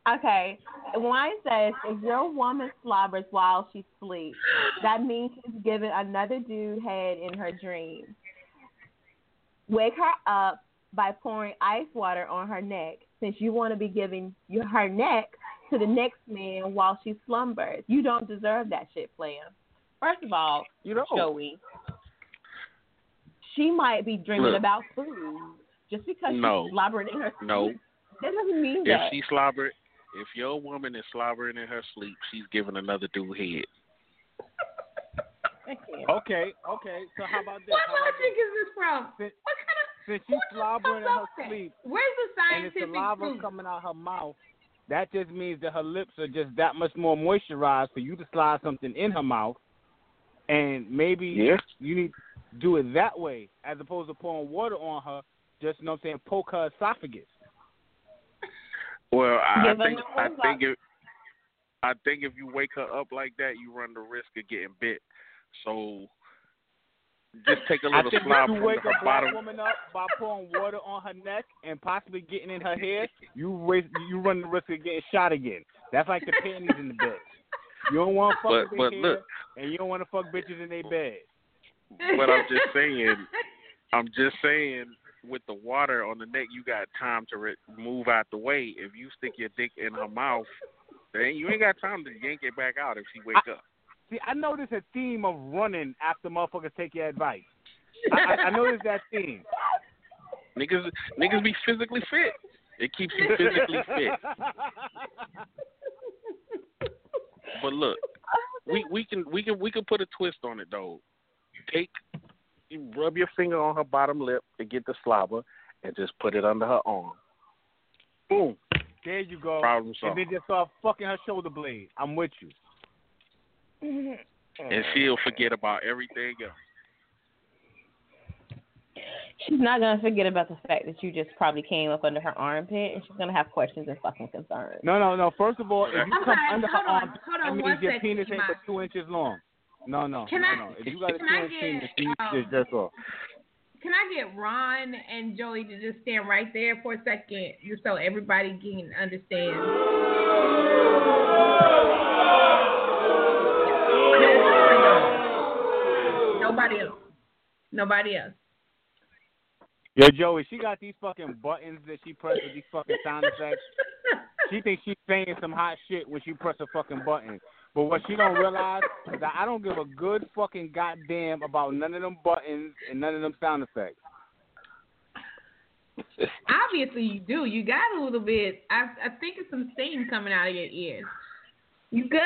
Okay. Wine says if your woman slobbers while she sleeps, that means she's giving another dude head in her dreams. Wake her up by pouring ice water on her neck, since you want to be giving your, her neck to the next man while she slumbers. You don't deserve that shit, player. First of all, You know. Joey, she might be dreaming Look. about food just because No. she's slobbering in her sleep. No. sleep. That doesn't mean If that. she slobbered, if your woman is slobbering in her sleep, she's giving another dude head. I. Okay, okay. So how about this? What How about logic is this from? Since, What kind of since she's slobbering in her that? sleep Where's the and it's scientific saliva proof? coming out her mouth, that just means that her lips are just that much more moisturized for you to slide something in her mouth. And maybe Yeah. you need to do it that way as opposed to pouring water on her, just, you know what I'm saying, poke her esophagus. Well, I, I think I think if I think if you wake her up like that, you run the risk of getting bit. So just take a little think slob if you from wake her a black bottom. woman up by pouring water on her neck and possibly getting in her hair, you waste, you run the risk of getting shot again. That's like the panties in the bed. You don't want to fuck But but look, and you don't want to fuck bitches in their bed. but I'm just saying, I'm just saying, with the water on the neck, you got time to re- move out the way. If you stick your dick in her mouth, then you ain't got time to yank it back out if she wake up. See, I notice a theme of running after motherfuckers take your advice. I, I, I notice that theme. Niggas, niggas be physically fit. It keeps you physically fit. But look, we we can we can we can put a twist on it though. Take, you rub your finger on her bottom lip to get the slobber, and just put it under her arm. Boom. There you go. Problem and then just start fucking her shoulder blade. I'm with you. And she'll forget about everything else. She's not gonna forget about the fact that you just probably came up under her armpit, and she's gonna have questions and fucking concerns. No, no, no. First of all, if you I'm come sorry, under her hold on, arm, hold that on means one your second, penis ain't Iman. but two inches long. No, no, Can no, I- no. If you got a can two I inch get, penis, you um, just jerk off. Can I get Ron and Joey to just stand right there for a second, just so everybody can understand? Nobody else. Nobody else. Yo, Joey, she got these fucking buttons that she presses these fucking sound effects. She thinks she's saying some hot shit when she press a fucking button. But what she don't realize is that I don't give a good fucking goddamn about none of them buttons and none of them sound effects. Obviously, you do. You got a little bit. I I think it's some steam coming out of your ears. You good?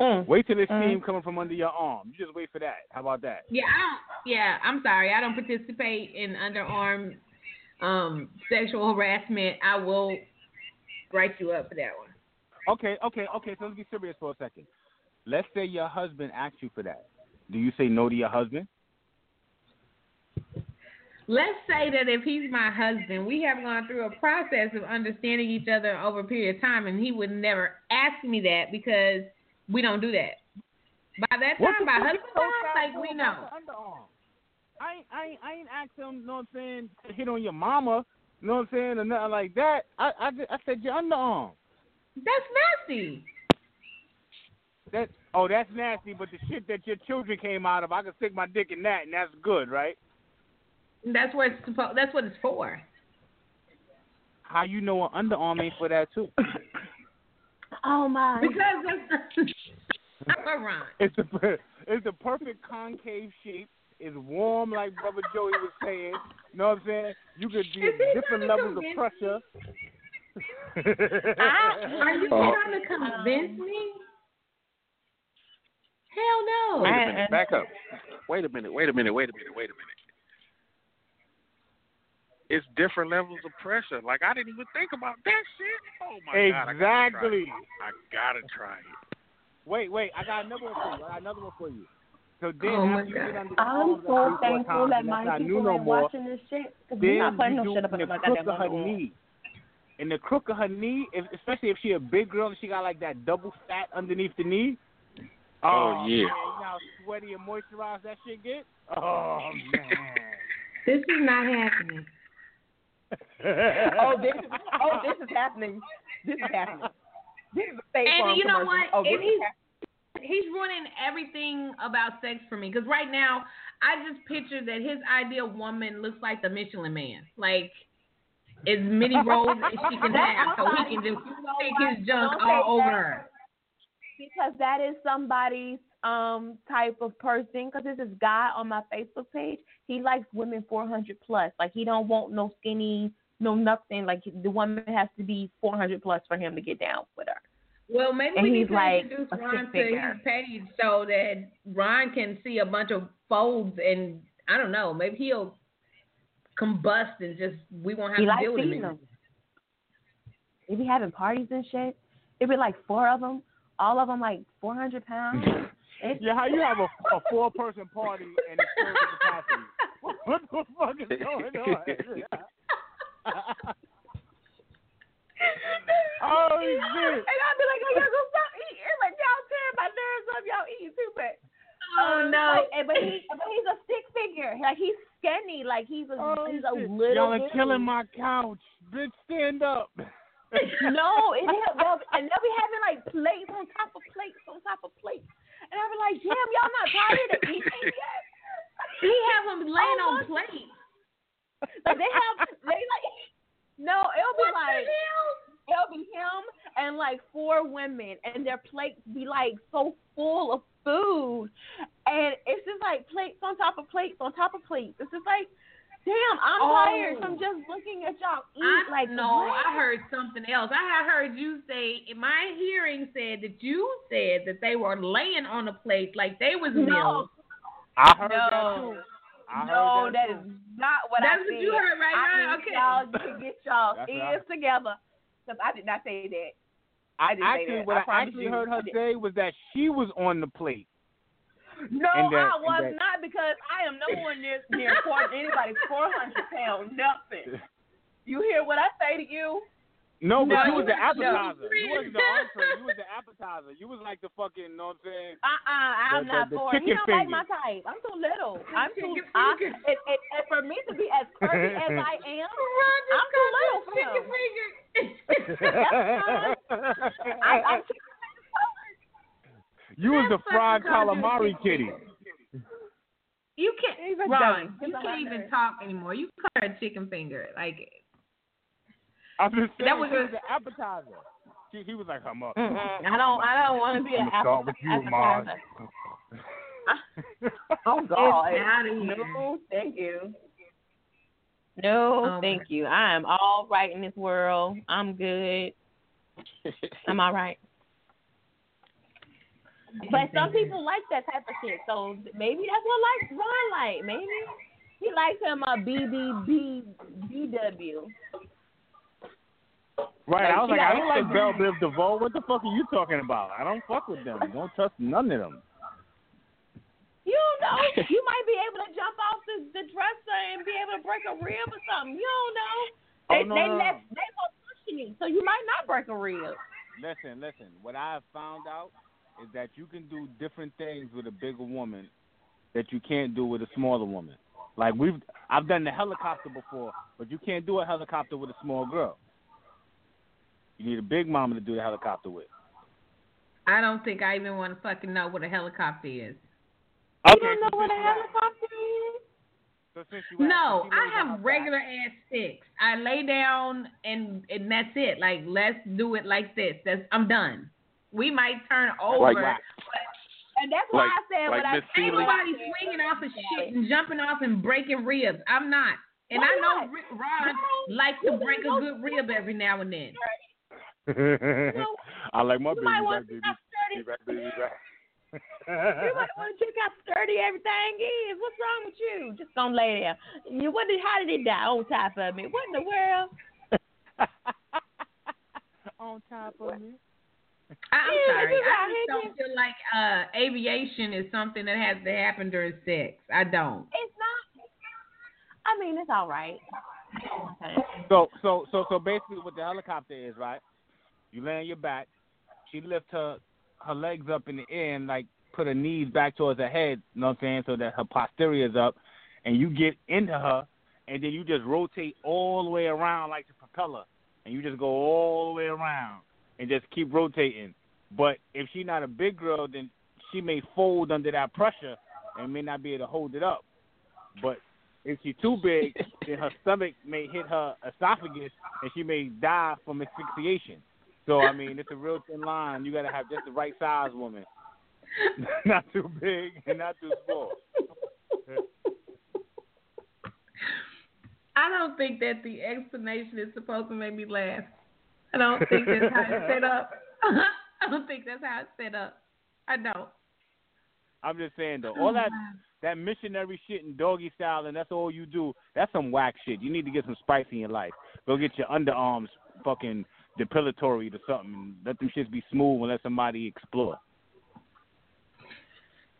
Mm. Wait till this Mm. steam coming from under your arm. You just wait for that. How about that? Yeah, I don't. Yeah, I'm sorry. I don't participate in underarm um, sexual harassment. I will write you up for that one. Okay, okay, okay. So let's be serious for a second. Let's say your husband asks you for that. Do you say no to your husband? Let's say that if he's my husband, we have gone through a process of understanding each other over a period of time, and he would never ask me that because we don't do that. By that time, by fuck husband you so time, like we know. I ain't, I ain't, I ain't asked him, you know what I'm saying, to hit on your mama, you know what I'm saying, or nothing like that. I, I, I said your underarm. That's nasty. That, oh, that's nasty, but the shit that your children came out of, I can stick my dick in that, and that's good, right? That's what it's supposed. That's what it's for. How you know an underarm ain't for that too? Oh my. Because that's I'm It's the per- it's the perfect concave shape. It's warm, like Brother Joey was saying. You know what I'm saying? You could Is get different levels of convince pressure. Are you Uh, trying to convince me? Hell no. Wait a I- minute. Back up. Wait a minute. Wait a minute. Wait a minute. Wait a minute. It's different levels of pressure. Like I didn't even think about that shit. Oh my god! exactly. I gotta try it. I gotta try it. Wait, wait. I got another one for you. I got another one for you. So then Oh, my after you get under the I'm arms so like three, four thankful times, that and my that's not new people no ain't more, watching this shit. Cause then we not putting no shit up in in the my crook goddamn of her underwear. knee. In the crook of her knee, if, especially if she a big girl and she got like that double fat underneath the knee. Oh, oh yeah. Man, you know how sweaty and moisturized that shit get? Oh man. This is not happening. Oh, this is oh, this is happening. This is happening. This is a fake And you know commercial. what? Oh, And he's he's ruining everything about sex for me. Because right now, I just picture that his ideal woman looks like the Michelin Man, like as many rolls as she can have, so he can just take his junk all over her. because that is somebody's um type of person. Because there's this guy on my Facebook page. He likes women 400 plus. Like he don't want no skinny, no nothing. Like the woman has to be 400 plus for him to get down with her. Well, maybe And we need he's to like introduce a Ron to his page so that Ron can see a bunch of folds and I don't know, maybe he'll combust and just we won't have He to deal with him. anymore. them. They be having parties and shit. It be like four of them. All of them like 400 pounds. It's- Yeah, how you have a, a four person party and it's full to capacity? What the fuck is going on? oh shit! And I'll be like, oh, y'all gonna stop eating. Like, y'all tearing my nerves up. Y'all eating too much. Oh Um, no. Like, but he, but he's a stick figure. Like he's skinny. Like he's a, Oh, he's a shit. little. Y'all are dude. killing my couch. Bitch, stand up. No, and they'll, they'll, and they'll be having like plates on top of plates on top of plates. And I'll be like, damn, y'all not tired of eating yet? He have them laying Oh, on plates. Like they have, they like, no, it'll be What like. it'll be him and like four women and their plates be like so full of food and it's just like plates on top of plates on top of plates it's just like damn i'm Oh. tired from oh. just looking at y'all eat I, like no, what? I heard something else. I had heard you say in my hearing said that you said that they were laying on the plate like they was No. meals. I heard No. that too. I no heard that that is not what That's i what you heard, right, I Ryan? need Okay. y'all to get y'all That's what ears together because i did not say that I, I didn't say actually, that. what I I, actually you, heard her say was that she was on the plate. No, that- I was that- not because I am nowhere near near four, anybody's four hundred pounds. Nothing. You hear what I say to you? No, but No, you was the no. appetizer. You wasn't the entree. You was the appetizer. You was like the fucking, you know what I'm saying? Uh uh I'm The- the- not the for it. He don't like my type. I'm too little. I'm too. I, finger. it, it, and for me to be as curvy as I am, I'm too little for him. I, I'm too you was the fried fucking called you a calamari kitty. You can't, He's a Ron. You can't even nerd. talk anymore. You call her a chicken finger. Like I'm just saying, That was she a- was the appetizer. She, he was like, come up. I don't. I don't want to be an I'ma start with you, Mars. appetizer. Oh God. Get outta here. No, thank you. No, Oh, thank you. I am all right in this world. I'm good. I'm all right. But some people like that type of shit, so maybe that's what like Ron like. Maybe he likes him a BBB BW. Right, I was Like, like, I don't like. Bell Biv DeVoe. What the fuck are you talking about? I don't fuck with them. Don't trust none of them. You don't know. you might be able to jump off the, the dresser and be able to break a rib or something. You don't know. Oh, they Oh, no, they no, let no. they pushing you, so you might not break a rib. Listen, listen. What I have found out is that you can do different things with a bigger woman that you can't do with a smaller woman. Like we've, I've done the helicopter before, but you can't do a helicopter with a small girl. You need a big mama to do the helicopter with. I don't think I even want to fucking know what a helicopter is. You don't know so what a since you asked- helicopter is? So since you asked, No, since I have about regular ass sticks. I lay down and and that's it. Like let's do it like this. That's I'm done. We might turn over. Like- And that's why Like- I said like what I Miss said. Ain't nobody swinging off of shit and jumping off and breaking ribs. I'm not. And Why I know not? Rick Ron likes to break a good rib every now and then. that. I like my You baby might back, to baby. check how sturdy. Baby back, baby back. You might want to check how sturdy everything is. What's wrong with you? Just gonna lay there. You what did how did it die on top of me? What in the world? On top of me. I- I'm Yeah, sorry. I out just don't feel like uh aviation is something that has to happen during sex. I don't. It's not. I mean, it's all right. So so so so basically, what the helicopter is, right? You lay on your back. She lifts her her legs up in the air and like put her knees back towards her head. You know what I'm saying? So that her posterior is up, and you get into her, and then you just rotate all the way around like the propeller, and you just go all the way around and just keep rotating. But if she's not a big girl, then she may fold under that pressure and may not be able to hold it up. But if she's too big, then her stomach may hit her esophagus and she may die from asphyxiation. So I mean, it's a real thin line. You got to have just the right size woman, not too big and not too small. I don't think that the explanation is supposed to make me laugh. I don't think that's how it's set up. I don't think that's how it's set up. I don't. I'm just saying though, oh, all that that missionary shit and doggy style, and that's all you do. That's some whack shit. You need to get some spice in your life. Go get your underarms fucking depilatory or something. Let them shits be smooth and let somebody explore.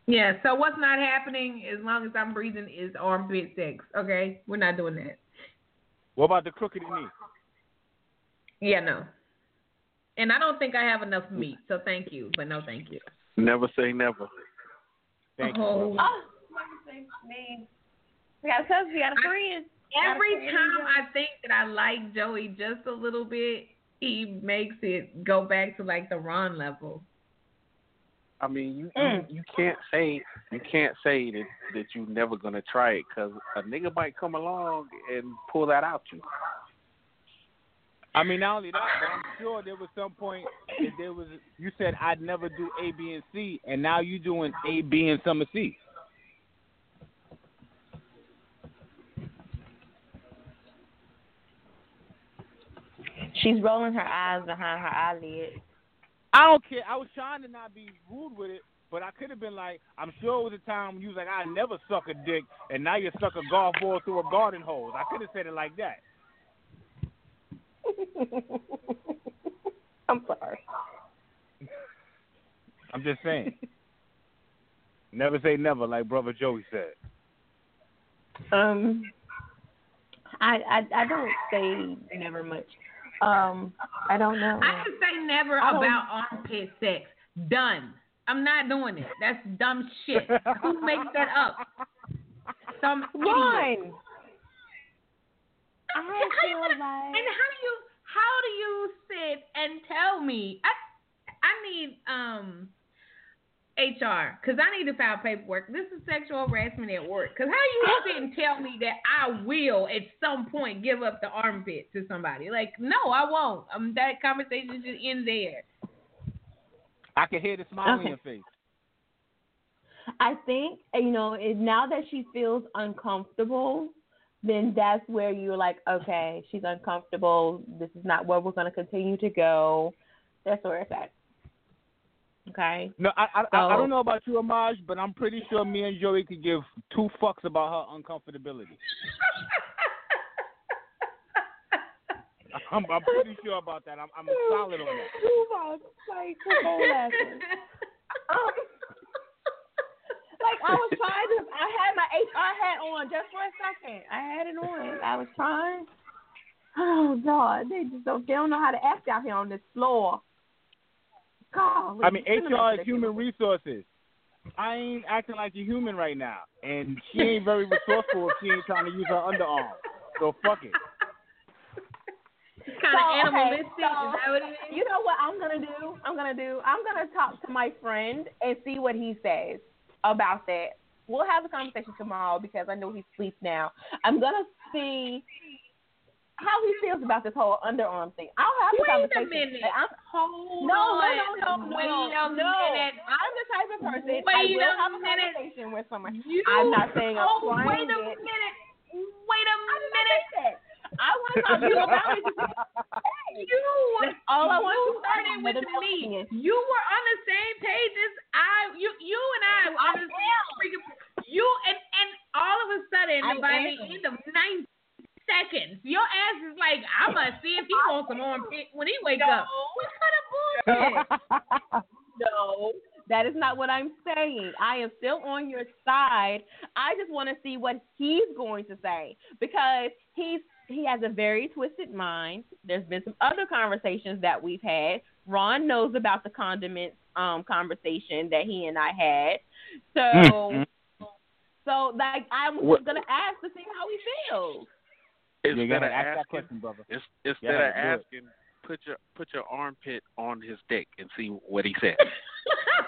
Yeah, so what's not happening as long as I'm breathing is armpit sex, okay? We're not doing that. What about the crooked knee? Yeah, no. And I don't think I have enough meat, so thank you, but no thank you. Never say never. Thank Oh. you. Oh, me. We got a cousin. We got a friend. Every Gotta time. I think that I like Joey just a little bit, he makes it go back to like the Ron level. I mean, you Mm. you, you can't say you can't say that that you're never gonna try it because a nigga might come along and pull that out you. I mean, not only that, but I'm sure there was some point that there was. You said I'd never do A, B, and C, and now you're doing A, B, and some of C. She's rolling her eyes behind her eyelids. I don't care. I was trying to not be rude with it, but I could have been like, I'm sure it was a time when you was like, I never suck a dick, and now you suck a golf ball through a garden hose. I could have said it like that. I'm sorry. I'm just saying. never say never, like brother Joey said. Um, I I I don't say never much. Um, I don't know. I can say never I don't- about armpit sex. Done. I'm not doing it. That's dumb shit. Who makes that up? Some idiot. One. I feel like And how do you how do you sit and tell me? I I need um HR because I need to file paperwork. This is sexual harassment at work. Because how you sit and tell me that I will at some point give up the armpit to somebody? Like, no, I won't. Um, that conversation should end there. I can hear the smile on Okay. your face. I think you know it, now that she feels uncomfortable, then that's where you're like, okay, she's uncomfortable. This is not where we're going to continue to go. That's where it's at. Okay. No, I I, I I don't know about you, Amaj, but I'm pretty sure me and Joey could give two fucks about her uncomfortability. I'm I'm pretty sure about that. I'm I'm solid on that. Move on. Like, come on, laughing. Um, like I was trying to. I had my HR hat on just for a second. I had it on. I was trying. Oh God, they just don't. They don't know how to act out here on this floor. God, I mean, HR is human resources. I ain't acting like a human right now, and she ain't very resourceful if she ain't trying to use her underarm. So fuck it. kind of So, okay, animalistic. so- is that what it is? You know what I'm gonna do? I'm gonna do. I'm gonna talk to my friend and see what he says about that. We'll have a conversation tomorrow because I know he sleeps now. I'm gonna see how he feels about this whole underarm thing. I'll have a Wait a conversation. minute. I'm, Hold no, on. no, no, no, Wait no, a no. minute. I'm the type of person I Wait will a have a minute. conversation with someone. You, I'm not saying I'm oh, wait a it. minute. Wait a I minute. I want to talk to you about it. You all I want you to started with me. You were on the same page as I. You, you and I were on the same freaking. You and and all of a sudden, I by the end of nine seconds, your ass is like, I'm gonna see if he wants some armpit when he wake up. What kind of bullshit? no, That is not what I'm saying. I am still on your side. I just want to see what he's going to say because he's he has a very twisted mind. There's been some other conversations that we've had. Ron knows about the condiments um conversation that he and I had. So Mhm. so like I'm What- gonna ask to see how he feels. Yeah, go Instead ahead, of ask that asking, question, brother. ins- instead Yeah, of do it. asking, put your put your armpit on his dick and see what he says.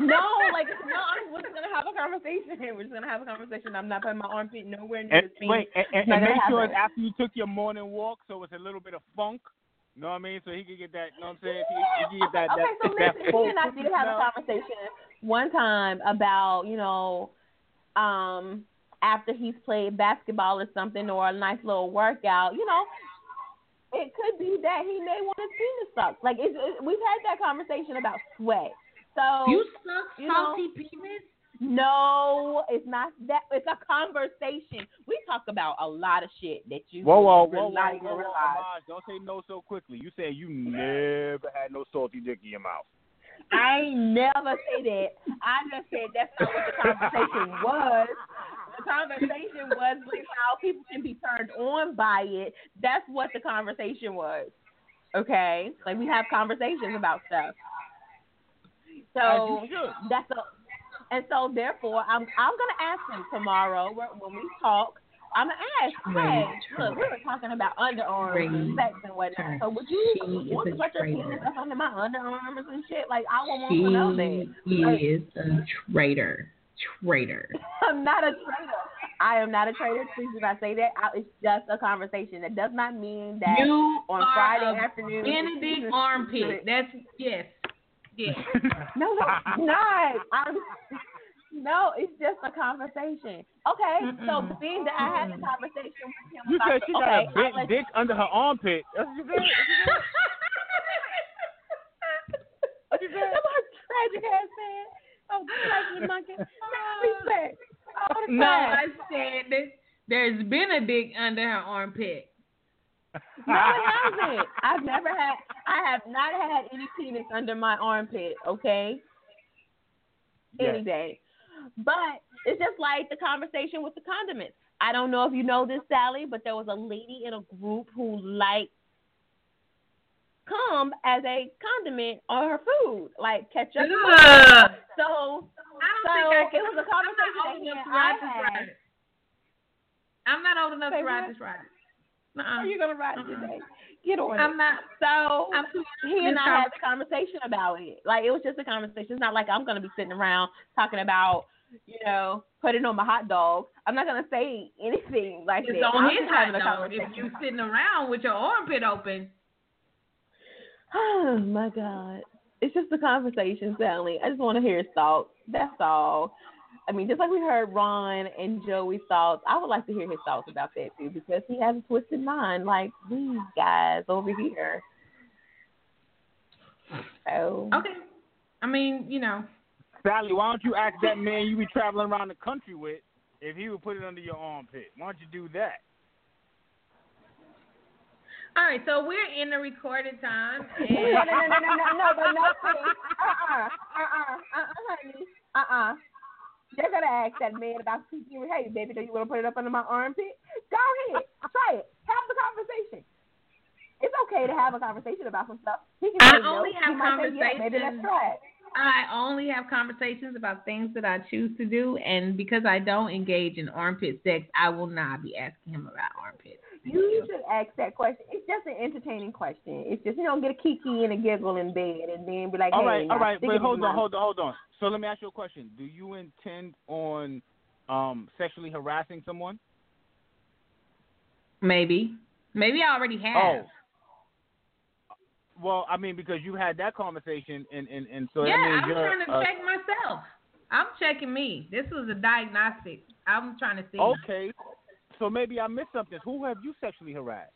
no, like no, I'm just gonna have a conversation. We're just gonna have a conversation. I'm not putting my armpit nowhere near And, feet. wait, and, and, and make sure it's after you took your morning walk, so it's a little bit of funk. You know what I mean? So he could get that. You know what I'm saying? He, he could get that. okay, that, so that listen, he and I did have a conversation one time about, you know, um, after he's played basketball or something or a nice little workout, you know, it could be that he may want his penis sucked. Like it's, it, we've had that conversation about sweat. So You suck You know- salty penis? no, it's not that. It's a conversation. We talk about a lot of shit that you Whoa, whoa, will whoa, whoa, not whoa, whoa, Don't say no so quickly. You said you never had no salty dick in your mouth. I ain't never say that. I just said that's not what the conversation was. The conversation was like how people can be turned on by it. That's what the conversation was. Okay, like we have conversations about stuff. So that's a, and so therefore I'm I'm gonna ask him tomorrow when we talk. I'm gonna ask, hey, look, we were talking about underarms and sex and whatnot. So would you She want to put your penis up under my underarms and shit? Like I would want She to know that. is a traitor. Traitor. I'm not a traitor. I am not a traitor. Please do not say that. I, it's just a conversation. That does not mean that You on are Friday a afternoon. Benedict armpit. That's yes. Yes. No, that's not. I'm, no, it's just a conversation. Okay, so being that I had a conversation with him You about said she okay, got a I'll big let dick under her armpit. That's what you said. What you said? That's what tragic ass man. Oh, tragic monkey. Respect. All the No. I said that there's been a dick under her armpit. No, it hasn't. I've never had. I have not had any penis under my armpit. Okay. Any day. But it's just like the conversation with the condiments. I don't know if you know this, Sally, but there was a lady in a group who liked cum as a condiment on her food, like ketchup. Ugh. So, I don't so think I it was a conversation I'm not old that enough to he ride and I had. I'm not old enough Say to ride this ride. Are Nuh-uh. you gonna ride Uh-uh. today? Get on I'm it. not. So I'm too he and I had a conversation about it. Like it was just a conversation. It's not like I'm gonna be sitting around talking about, you know, putting on my hot dog. I'm not gonna say anything like It's that. on I'm his hot dog. If you sitting around with your armpit open, Oh my God. It's just a conversation, Sally. I just want to hear his thoughts. That's all. I mean, just like we heard Ron and Joey's thoughts, I would like to hear his thoughts about that too, because he has a twisted mind like these guys over here. So okay. I mean, you know, Sally, why don't you ask that man you be traveling around the country with if he would put it under your armpit? Why don't you do that? All right, so we're in the recorded time. no, And no, no, no, no, no, no, but no, please. Uh-uh, uh-uh, uh-uh, honey, uh-uh. They're gonna ask that man about speaking. Hey, baby, do you want to put it up under my armpit? Go ahead, try it. Have the conversation. It's okay to have a conversation about some stuff. He can I say no. only He have might say, yeah, maybe let's try it. I only have conversations about things that I choose to do, and because I don't engage in armpit sex, I will not be asking him about armpits. You should ask that question. It's just an entertaining question. It's just you know get a kiki and a giggle in bed and then be like, all hey, right, all right, but it in hold on, hold on, hold on. So let me ask you a question. Do you intend on um sexually harassing someone? Maybe, maybe I already have. Oh. Well, I mean, because you had that conversation, and and, and so yeah, that means I'm you're trying to uh, check myself. I'm checking me. This was a diagnostic. I'm trying to see. okay. So maybe I missed something. Who have you sexually harassed?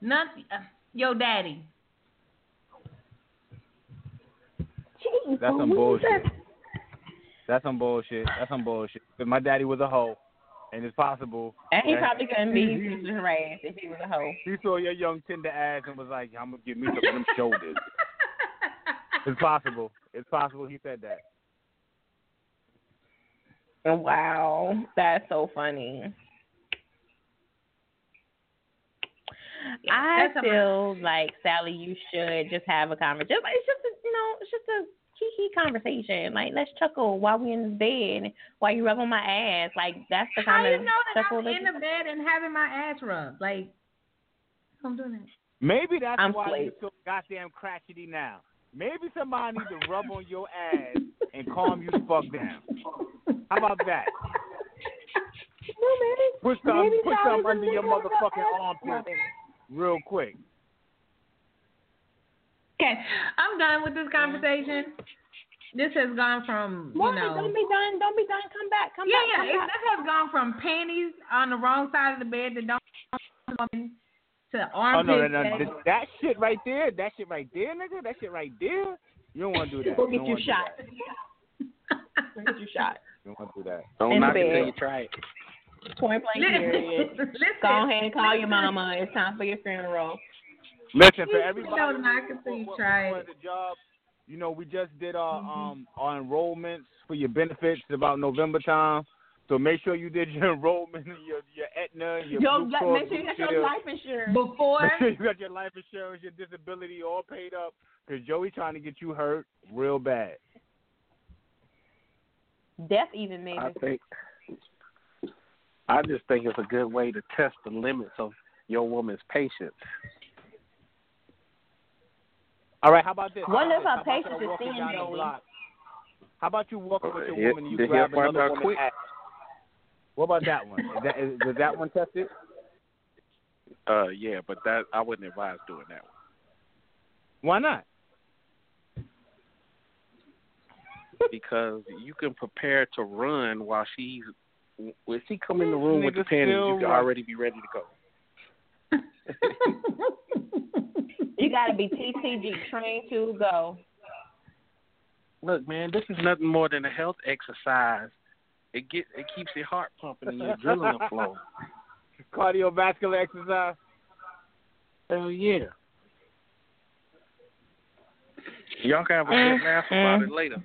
Nothing. Uh, yo, daddy. Jeez, That's some Louise, bullshit. That's some bullshit. That's some bullshit. Because my daddy was a hoe, and it's possible. And he probably couldn't be he- sexually harassed if he was a hoe. He saw your young tender ass and was like, "I'm gonna give me some of them shoulders." It's possible. It's possible he said that. Wow, that's so funny. I feel like Sally, you should just have a conversation. It's just, a, you know, it's just a kiki conversation. Like, let's chuckle while we in this bed, while you rub on my ass. Like, that's the kind How kind you know that I'm that in the bed and having my ass rubbed? Like, I'm doing that. Maybe that's I'm why you're so goddamn crotchety now. Maybe somebody needs to rub on your ass and calm you the fuck down. How about that? Put some, maybe put Sally's some under your motherfucking ass armpit real quick. Okay, I'm done with this conversation. This has gone from you Why? know. Don't be done. Don't be done. Come back. Come yeah, back. yeah. come It, back. this has gone from panties on the wrong side of the bed that don't to Oh armpits. no, no, no, that- that shit right there, that shit right there, nigga, that shit right there. You don't want to do that. we'll get don't you shot. that. Go get you shot. You don't want to do that. Don't In knock the it till bed. you try it. Point blank period. Listen, Go ahead and call your mama. It's time for your funeral. Listen, for Please everybody don't knock who- you who- who try has it. a job, you know, we just did our Mm-hmm. um our enrollments for your benefits about November time. So make sure you did your enrollment, your your Aetna, your Yo, Blue Cross make sure you got your Shield. life insurance. Before Make sure you got your life insurance, your disability all paid up, because Joey trying to get you hurt real bad. Death even made I think. I just think it's a good way to test the limits of your woman's patience. All right, how about this? What How if about her this? patience How about is walking thin, down the Joey? block? How about you walking with your Yeah, woman and you did grab another woman's quick? ass? What about that one? Is that, is, was that one tested? Uh, yeah, but that I wouldn't advise doing that one. Why not? because you can prepare to run while she's when she come in the room with the Nigga panties, you can already be ready to go. You gotta be TCG trained to go. Look, man, this is nothing more than a health exercise. It get it keeps your heart pumping and your adrenaline flowing. Cardiovascular exercise. Hell yeah. Y'all can have a good mm-hmm. laugh about it later.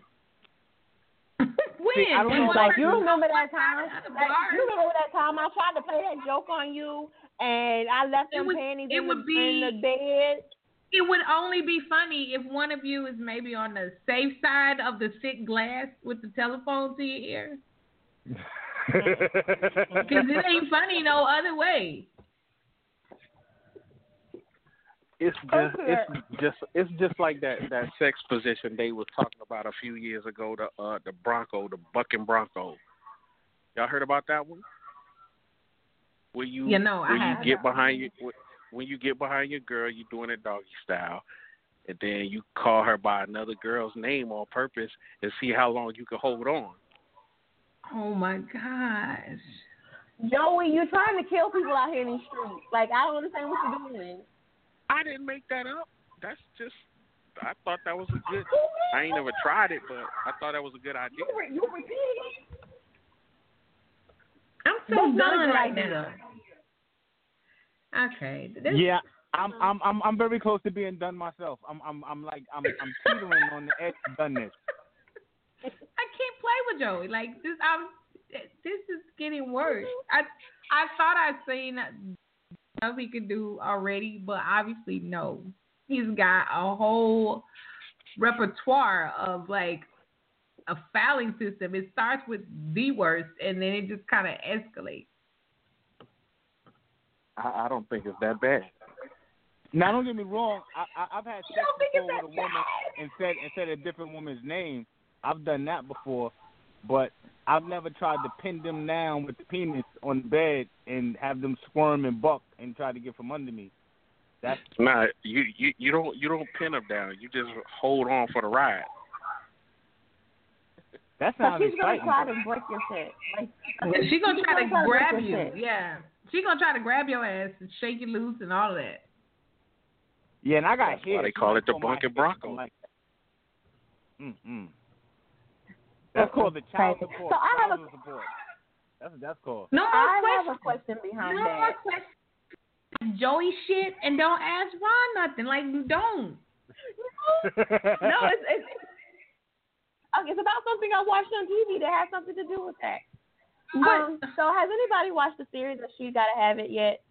when? See, I don't When know, Like you remember that time? Like, you remember that time I tried to play that joke on you and I left It them would- panties it in, would the, be- in the bed. It would only be funny if one of you is maybe on the safe side of the thick glass with the telephone to your ear. Because it ain't funny no other way. It's just it's just it's just like that that sex position they was talking about a few years ago, the uh the Bronco, the bucking Bronco. Y'all heard about that one? Where you You know, I where you have. get behind you when you get behind your girl, you're doing it doggy style, and then you call her by another girl's name on purpose and see how long you can hold on. Oh my gosh. Joey, you're trying to kill people out here in these streets. Like I don't understand what you're doing. I didn't make that up. That's just I thought that was a good. I ain't never tried it, but I thought that was a good idea. You, re- you repeated it. I'm so That's done right idea. now. Okay. This, yeah, I'm um, I'm I'm I'm very close to being done myself. I'm I'm I'm like I'm I'm teetering on the edge of doneness. I can't play with Joey. Like this, I'm. This is getting worse. I I thought I'd seen stuff he could do already, but obviously no. He's got a whole repertoire of like a fouling system. It starts with the worst, and then it just kind of escalates. I, I don't think it's that bad. Now, don't get me wrong. I, I I've had sex don't think it's before with a that woman and said and said a different woman's name. I've done that before, but I've never tried to pin them down with the penis on the bed and have them squirm and buck and try to get from under me. That's Nah, you you you don't you don't pin them down. You just hold on for the ride. that So sounds she's gonna try to break your shit. Like She's gonna try to break grab you. shit. Yeah, she's gonna try to grab your ass and shake you loose and all of that. Yeah, and I got That's hair. why they call might it the pull Bucking Bronco. Like mm mm. That's called the child support. So I have a- support. That's that's called. No more I questions. have a question behind no that. more questions. Joey shit and don't ask Ron nothing. Like don't. no, it's, it's Okay, it's about something I watched on TV that has something to do with that. Um, so has anybody watched the series of She Gotta Have It yet?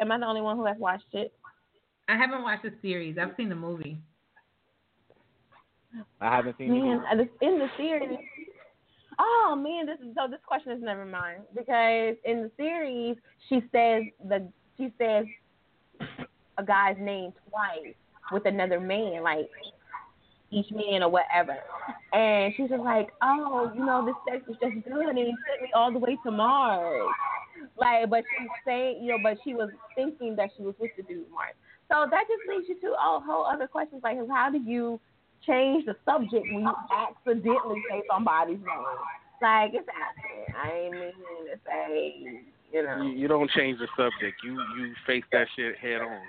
Am I the only one who has watched it? I haven't watched the series. I've seen the movie. I haven't seen Man, it. uh, in the series. Oh man, this is so. This question is never mind because in the series she says the she says a guy's name twice with another man, like each man or whatever. And she's just like, oh, you know, this sex was just good, and he took me all the way to Mars. Like, but she's saying, you know, but she was thinking that she was with the dude Mars. So that just leads you to a whole other questions like, how do you change the subject when you accidentally say somebody's name? Like, it's accident. I ain't meaning to say, you know. You, you don't change the subject. You you face that shit head on.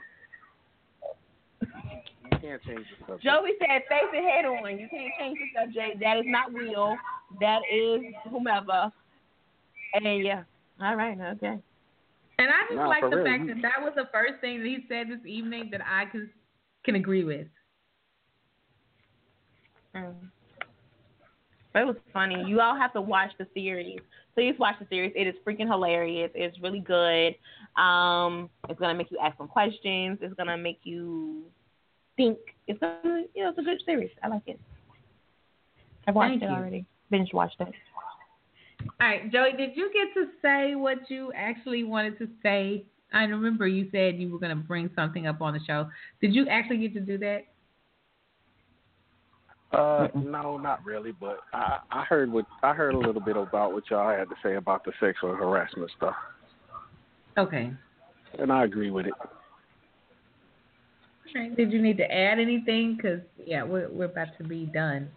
You can't change the subject. Joey said, face it head on. You can't change the subject. That is not Will. That is whomever. And yeah. All right. Okay. And I just Nah, like the real, fact that that was the first thing that he said this evening that I can can agree with. Mm. But it was funny. You all have to watch the series. Please watch the series. It is freaking hilarious. It's really good. Um, it's gonna make you ask some questions. It's gonna make you think. It's gonna, you know, it's a good series. I like it. I've watched Thank it you. already. Binge watched it. All right, Joey, did you get to say what you actually wanted to say? I remember you said you were going to bring something up on the show. Did you actually get to do that? Uh, no, not really. But I I heard what I heard a little bit about what y'all had to say about the sexual harassment stuff, Okay. and I agree with it. All right. Did you need to add anything? Because yeah, we're we're about to be done.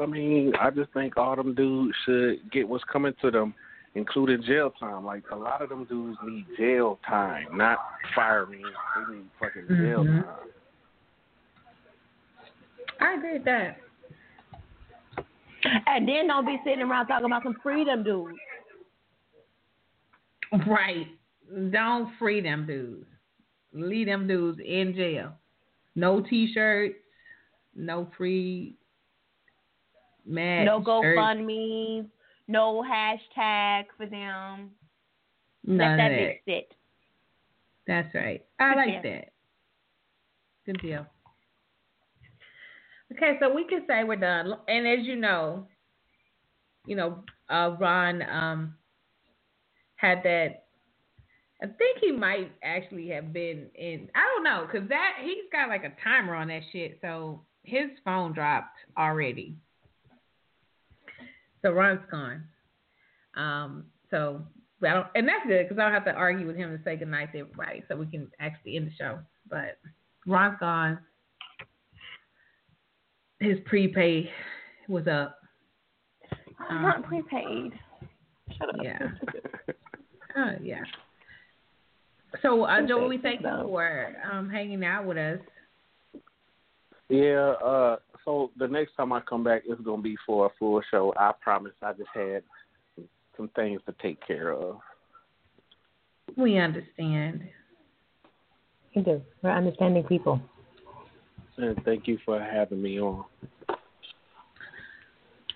I mean, I just think all them dudes should get what's coming to them, including jail time. Like a lot of them dudes need jail time, not firing. They need fucking jail Mhm. time. I agree with that. And then don't be sitting around talking about some freedom, dude. Right. Don't free them dudes. Leave them dudes in jail. No t-shirts. No free mad No. GoFundMe. No hashtag for them. None Let that that. sit. That's right. I Good like deal. that. Good deal. Okay, so we can say we're done. And as you know, you know, uh, Ron um, had that. I think he might actually have been in. I don't know, cause that he's got like a timer on that shit. So his phone dropped already. So Ron's gone. Um, so I don't, and that's good because I don't have to argue with him to say goodnight to everybody, so we can actually end the show. But Ron's gone. His prepay was up. I'm not prepaid. Shut up. Yeah. Uh, yeah. So, uh, Joe, we thank you for um, hanging out with us. Yeah. Uh. So the next time I come back, it's gonna be for a full show. I promise. I just had some, some things to take care of. We understand. We do. We're understanding people. And thank you for having me on.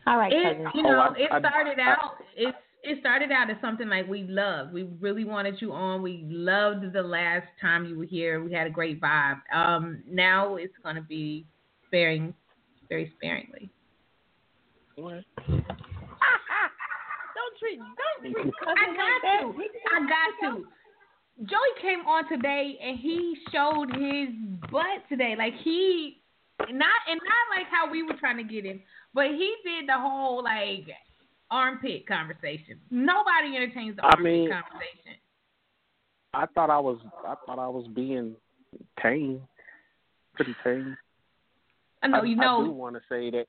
All right, It, cousin. you Oh, know, I- it started I- out. It it started out as something like we loved. We really wanted you on. We loved the last time you were here. We had a great vibe. Um, now it's going to be sparing, very sparingly. What? don't treat don't treat I got that. to. I got to. Joey came on today and he showed his butt today. Like he not and not like how we were trying to get him, but he did the whole like armpit conversation. Nobody entertains the I armpit mean- conversation. I thought I was. I thought I was being tame. Pretty tame. I know I, you know. I do want to say that.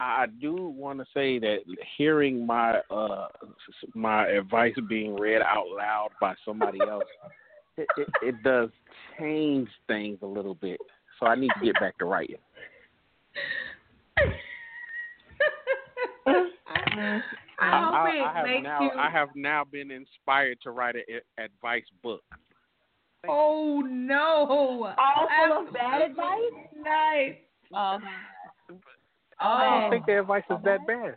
I do want to say that hearing my uh my advice being read out loud by somebody else, it, it, it does change things a little bit. So I need to get back to writing. Mm-hmm. I I, I have now you I have now been inspired to write an advice book. Oh no. All full of bad advice? Nice. Oh, oh. I Oh, don't think the advice is that bad.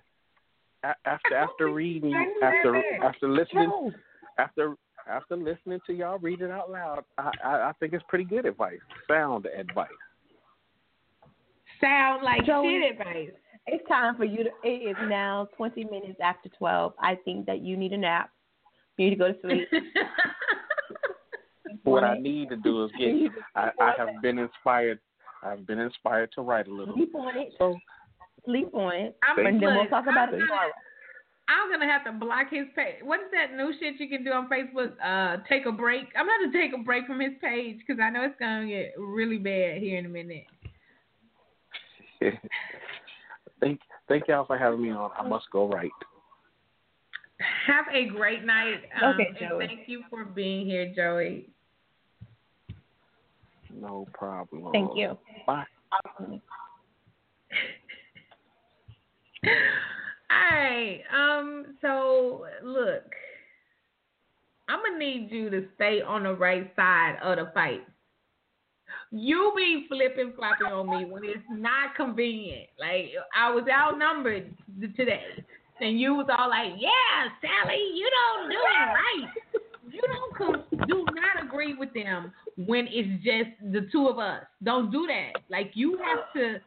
After after reading, after after listening, after after listening to y'all read it out loud, I, I I think it's pretty good advice, sound advice. sound like Joey. shit advice. It's time for you to. It is now 20 minutes after 12. I think that you need a nap. You need to go to sleep. What I need to do is get. I, I have been inspired. I've been inspired to write a little. Sleep on it. So Sleep on it. I'm, and then we'll talk about I'm it gonna- tomorrow. I'm gonna have to block his page. What is that new shit you can do on Facebook? Uh, take a break. I'm gonna have to take a break from his page because I know it's gonna get really bad here in a minute. thank thank y'all for having me on. I must go right. Have a great night. Um, Okay, and Joey. Thank you for being here, Joey. No problem. Thank you. Bye. All right. Um. So look, I'm gonna need you to stay on the right side of the fight. You be flipping flopping on me when it's not convenient. Like I was outnumbered today, and you was all like, "Yeah, Sally, you don't do it right. You don't com- do not agree with them when it's just the two of us. Don't do that. Like you have to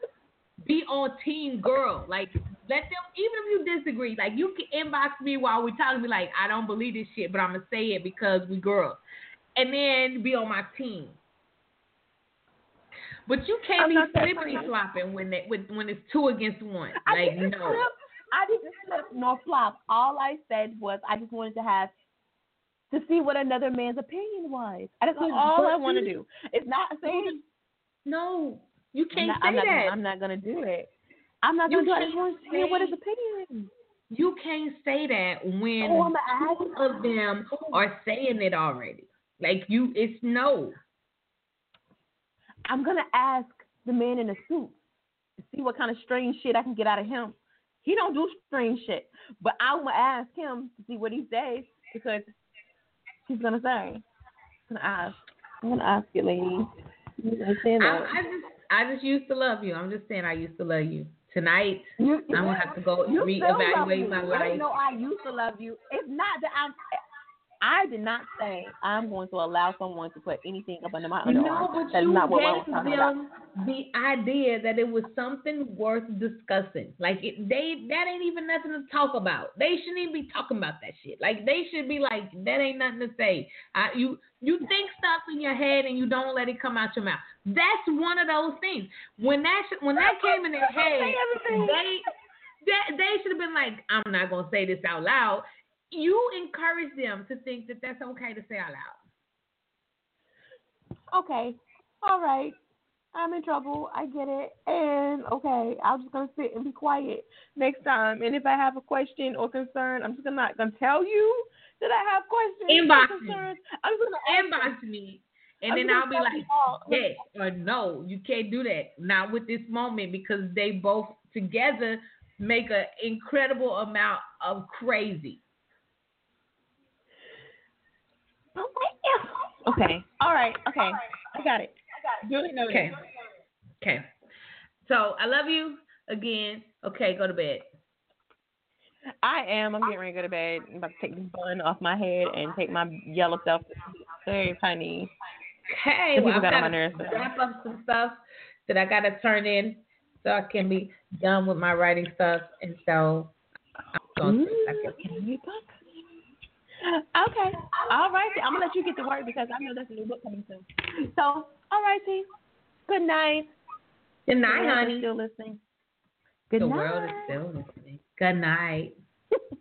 be on team girl. Like let them even if you disagree, like you can inbox me while we're talking, be like, I don't believe this shit, but I'm gonna say it because we girls. And then be on my team. But you can't I'm be not flippity flopping when they, with, when it's two against one. I Like didn't no. slip. I didn't slip nor flop. All I said was I just wanted to have to see what another man's opinion was. That's all I want to do. It's not saying No, you I'm can't say I'm not, that. I'm not gonna do it. I'm not gonna do it. I just want to hear what his opinion. You can't say that when Oh, I'm gonna ask. two of them are saying it already. Like you, it's no. I'm gonna ask the man in the suit to see what kind of strange shit I can get out of him. He don't do strange shit, but I'm gonna ask him to see what he says because he's gonna say. I'm gonna ask. I'm gonna ask you, lady. Understand I, that? I just, I just used to love you. I'm just saying, I used to love you. Tonight, You, I'm gonna have to go you still love reevaluate my I know I used to love you. It's not that I'm. I did not say I'm going to allow someone to put anything up under my No, but you not what gave talking about. them the idea that it was something worth discussing. Like it, they, that ain't even nothing to talk about. They shouldn't even be talking about that shit. Like they should be like, that ain't nothing to say. I, you, you think stuff in your head and you don't let it come out your mouth. That's one of those things. When that, sh- when that came in their head, they, they, they should have been like, I'm not gonna say this out loud. You encourage them to think that that's okay to say out loud. okay, all right, I'm in trouble. I get it. And okay, I'm just gonna sit and be quiet next time. And if I have a question or concern, I'm just gonna not gonna tell you that I have questions Inbox or me. concerns. I'm just gonna Inbox me, and I'm then I'll be like, yes or no. You can't do that. Not with this moment because they both together make an incredible amount of crazy. Okay. All right. Okay. I got it. Duly noted. Okay. Okay. So I love you again. Okay, go to bed. I am. I'm getting ready to go to bed. I'm about to take this bun off my head and take my yellow self to sleep, honey. Okay, The well, people I've got on got my to wrap up some stuff that I got to turn in so I can be done with my writing stuff. And so I'm going to see if I can. Okay. All right. I'm gonna let you get to work because I know there's a new book coming soon. So, all right, T. Good night. Good night, honey. Still listening. Good the night. world is still listening. Good night.